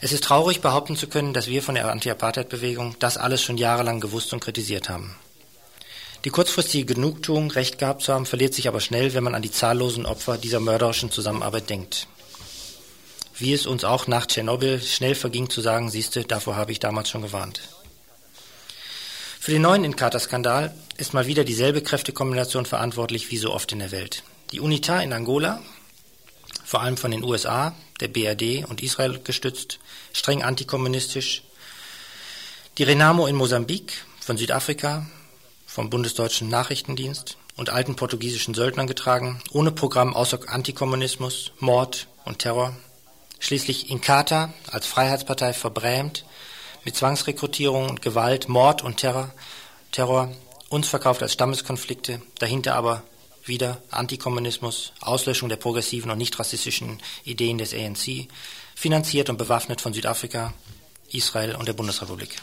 Es ist traurig, behaupten zu können, dass wir von der Anti-Apartheid-Bewegung das alles schon jahrelang gewusst und kritisiert haben. Die kurzfristige Genugtuung, Recht gehabt zu haben, verliert sich aber schnell, wenn man an die zahllosen Opfer dieser mörderischen Zusammenarbeit denkt. Wie es uns auch nach Tschernobyl schnell verging zu sagen, siehste, davor habe ich damals schon gewarnt. Für den neuen Inkatha-Skandal ist mal wieder dieselbe Kräftekombination verantwortlich wie so oft in der Welt. Die UNITA in Angola, vor allem von den USA, der BRD und Israel gestützt, streng antikommunistisch. Die Renamo in Mosambik von Südafrika, vom Bundesdeutschen Nachrichtendienst und alten portugiesischen Söldnern getragen, ohne Programm außer Antikommunismus, Mord und Terror. Schließlich Inkatha als Freiheitspartei verbrämt, mit Zwangsrekrutierung und Gewalt, Mord und Terror, Terror, uns verkauft als Stammeskonflikte, dahinter aber wieder Antikommunismus, Auslöschung der progressiven und nicht rassistischen Ideen des ANC, finanziert und bewaffnet von Südafrika, Israel und der Bundesrepublik.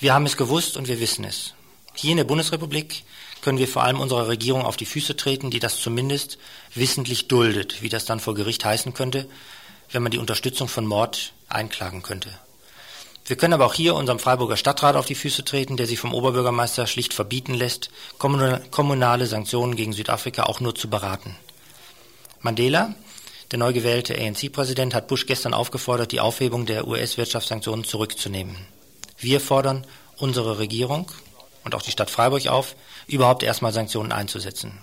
Wir haben es gewusst und wir wissen es. Hier in der Bundesrepublik können wir vor allem unserer Regierung auf die Füße treten, die das zumindest wissentlich duldet, wie das dann vor Gericht heißen könnte, wenn man die Unterstützung von Mord einklagen könnte. Wir können aber auch hier unserem Freiburger Stadtrat auf die Füße treten, der sich vom Oberbürgermeister schlicht verbieten lässt, kommunale Sanktionen gegen Südafrika auch nur zu beraten. Mandela, der neu gewählte ANC-Präsident, hat Bush gestern aufgefordert, die Aufhebung der US-Wirtschaftssanktionen zurückzunehmen. Wir fordern unsere Regierung und auch die Stadt Freiburg auf, überhaupt erstmal Sanktionen einzusetzen.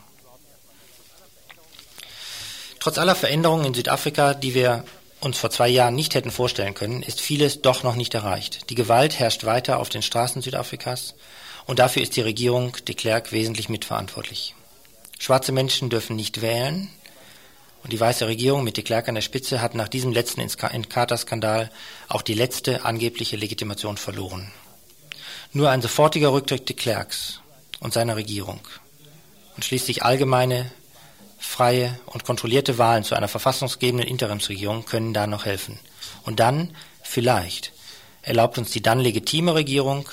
Trotz aller Veränderungen in Südafrika, die wir uns vor zwei Jahren nicht hätten vorstellen können, ist vieles doch noch nicht erreicht. Die Gewalt herrscht weiter auf den Straßen Südafrikas und dafür ist die Regierung de Klerk wesentlich mitverantwortlich. Schwarze Menschen dürfen nicht wählen und die weiße Regierung mit de Klerk an der Spitze hat nach diesem letzten Inkatha-Skandal auch die letzte angebliche Legitimation verloren. Nur ein sofortiger Rücktritt de Klerks und seiner Regierung und schließlich allgemeine freie und kontrollierte Wahlen zu einer verfassungsgebenden Interimsregierung können da noch helfen. Und dann, vielleicht, erlaubt uns die dann legitime Regierung,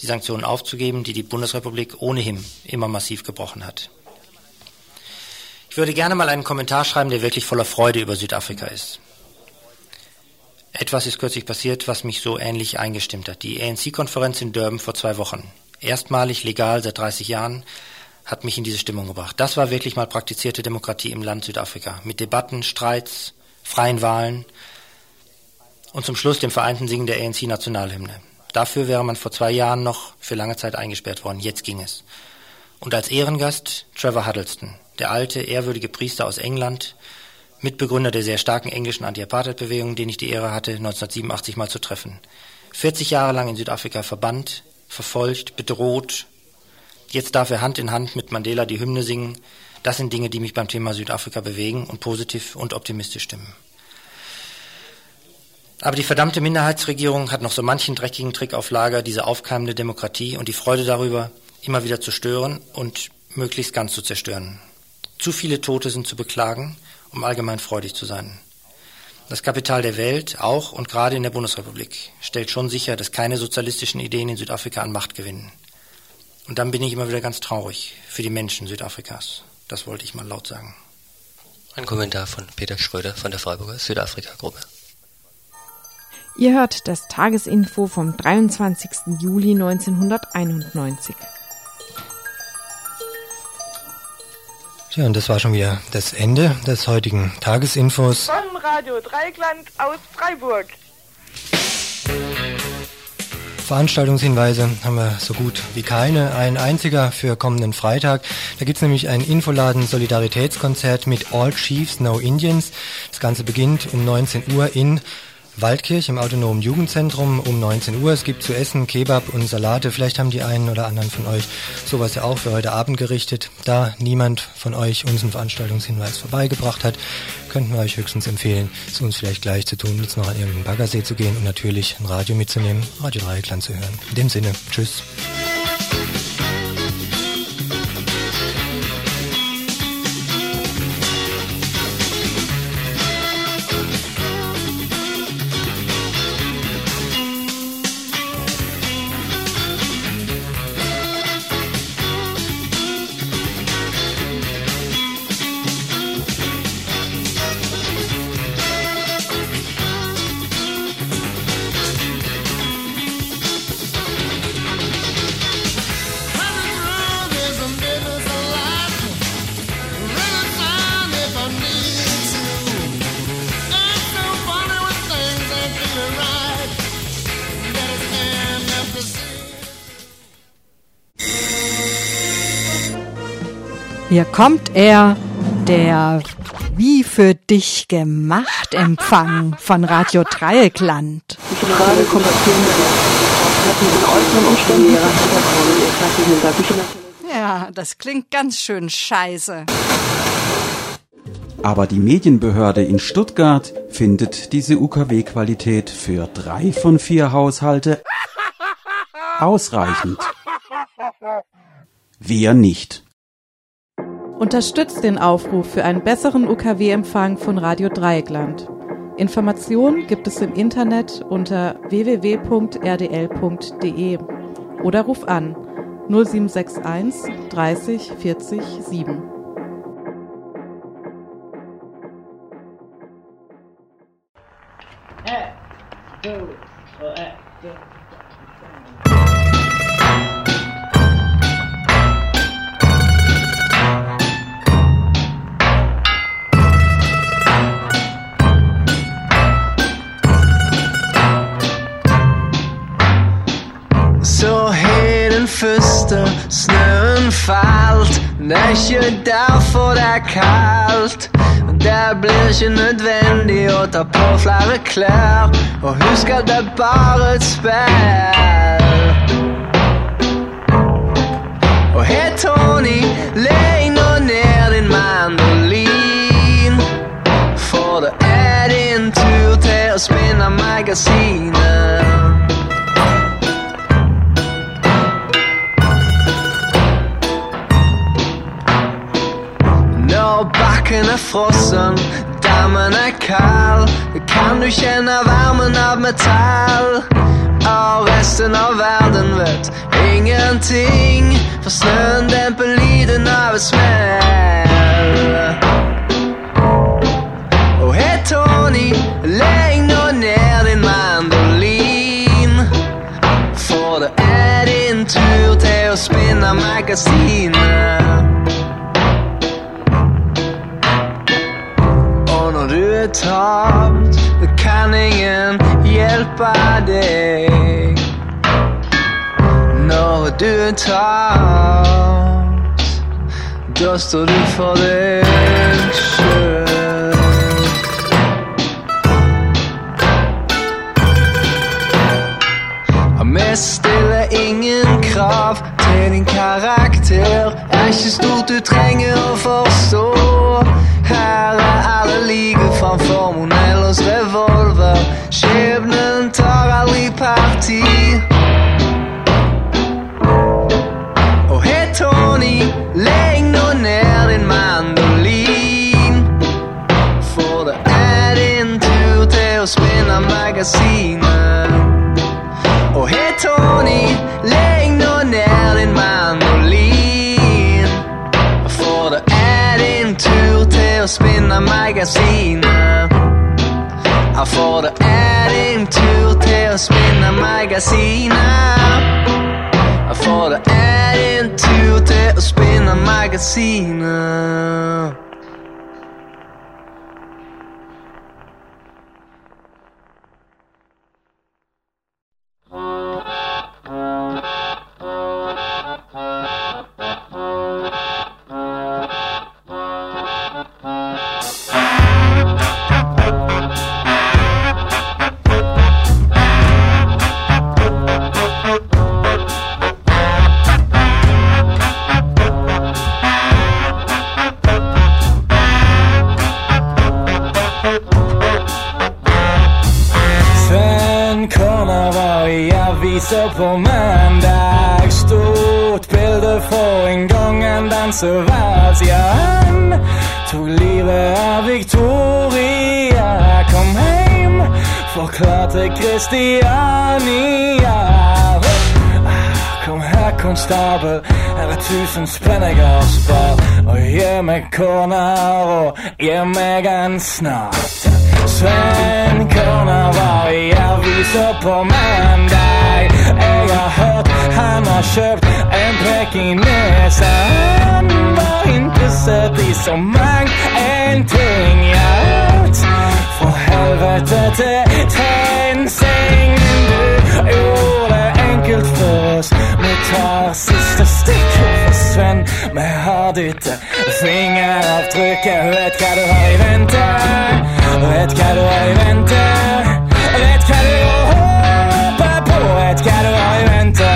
die Sanktionen aufzugeben, die die Bundesrepublik ohnehin immer massiv gebrochen hat. Ich würde gerne mal einen Kommentar schreiben, der wirklich voller Freude über Südafrika ist. Etwas ist kürzlich passiert, was mich so ähnlich eingestimmt hat. Die ANC-Konferenz in Durban vor zwei Wochen. Erstmalig legal seit 30 Jahren hat mich in diese Stimmung gebracht. Das war wirklich mal praktizierte Demokratie im Land Südafrika. Mit Debatten, Streits, freien Wahlen und zum Schluss dem vereinten Singen der ANC-Nationalhymne. Dafür wäre man vor zwei Jahren noch für lange Zeit eingesperrt worden. Jetzt ging es. Und als Ehrengast Trevor Huddleston, der alte, ehrwürdige Priester aus England, Mitbegründer der sehr starken englischen Anti-Apartheid-Bewegung, den ich die Ehre hatte, 1987 mal zu treffen. 40 Jahre lang in Südafrika verbannt, verfolgt, bedroht, Jetzt darf er Hand in Hand mit Mandela die Hymne singen. Das sind Dinge, die mich beim Thema Südafrika bewegen und positiv und optimistisch stimmen. Aber die verdammte Minderheitsregierung hat noch so manchen dreckigen Trick auf Lager, diese aufkeimende Demokratie und die Freude darüber immer wieder zu stören und möglichst ganz zu zerstören. Zu viele Tote sind zu beklagen, um allgemein freudig zu sein. Das Kapital der Welt, auch und gerade in der Bundesrepublik, stellt schon sicher, dass keine sozialistischen Ideen in Südafrika an Macht gewinnen. Und dann bin ich immer wieder ganz traurig für die Menschen Südafrikas. Das wollte ich mal laut sagen. Ein Kommentar von Peter Schröder von der Freiburger Südafrika-Gruppe. Ihr hört das Tagesinfo vom 23. Juli 1991. Tja, und das war schon wieder das Ende des heutigen Tagesinfos. Von Radio Dreigland aus Freiburg. Veranstaltungshinweise haben wir so gut wie keine. Ein einziger für kommenden Freitag. Da gibt's nämlich ein Infoladen Solidaritätskonzert mit All Chiefs No Indians. Das Ganze beginnt um 19 Uhr in Waldkirch im autonomen Jugendzentrum um 19 Uhr. Es gibt zu essen Kebab und Salate. Vielleicht haben die einen oder anderen von euch sowas ja auch für heute Abend gerichtet. Da niemand von euch uns einen Veranstaltungshinweis vorbeigebracht hat, könnten wir euch höchstens empfehlen, es uns vielleicht gleich zu tun, jetzt noch an irgendeinen Baggersee zu gehen und natürlich ein Radio mitzunehmen, Radio Dreieckland zu hören. In dem Sinne, tschüss. Hier kommt er, der wie für dich gemacht Empfang von Radio Dreieckland. Die Frage Ja, das klingt ganz schön scheiße. Aber die Medienbehörde in Stuttgart findet diese UKW-Qualität für drei von vier Haushalte ausreichend. Wir nicht. Unterstützt den Aufruf für einen besseren UKW-Empfang von Radio Dreieckland. Informationen gibt es im Internet unter www.rdl.de oder ruf an 0761 30 40 7. første snøen falt. Det er ikke derfor det er kaldt. Det blir ikke nødvendig å ta på flere klær. Og husk at det er bare et spill Og hei Tony, legg nå ned din mandolin. For det er din tur til å spinne magasinet Når bakken er frossen, dammen er kald Kan du kjenne varmen av metall? Og resten av verden vet ingenting For snøen demper lyden av et smell. Og hei Tony, legg nå ned din mandolin. For det er din tur til å spinne magasinet når det kan ingen hjelpe deg. Når du er tapt, da står du for deg sjøl. Vi stiller ingen krav til din karakter. Er ikke stort du trenger å forstå. Her er alle like framfor Monellos revolver. Skjebnen tar aldri parti. Og hei, Tony, legg nå ned din mandolin. For det er din tur til å spinne magasinet. For det er din tur til å spinne magasinet. For det er din tur til å spinne magasinet. Tusen spenn jeg har spart. Og gi meg corner, og gi meg en snart. Sven Corner var i avisa på mandag. Jeg har hørt han har kjøpt en pekinese. Han var interessert i så mangt en ting. Alt fra helvete til TenSing. Du gjorde det enkelt for oss. Vi tar siste vi har ditt fingeravtrykk. Jeg vet hva du har i vente. Vet hva du har i vente. Vet hva du håper på. Vet hva du har i vente.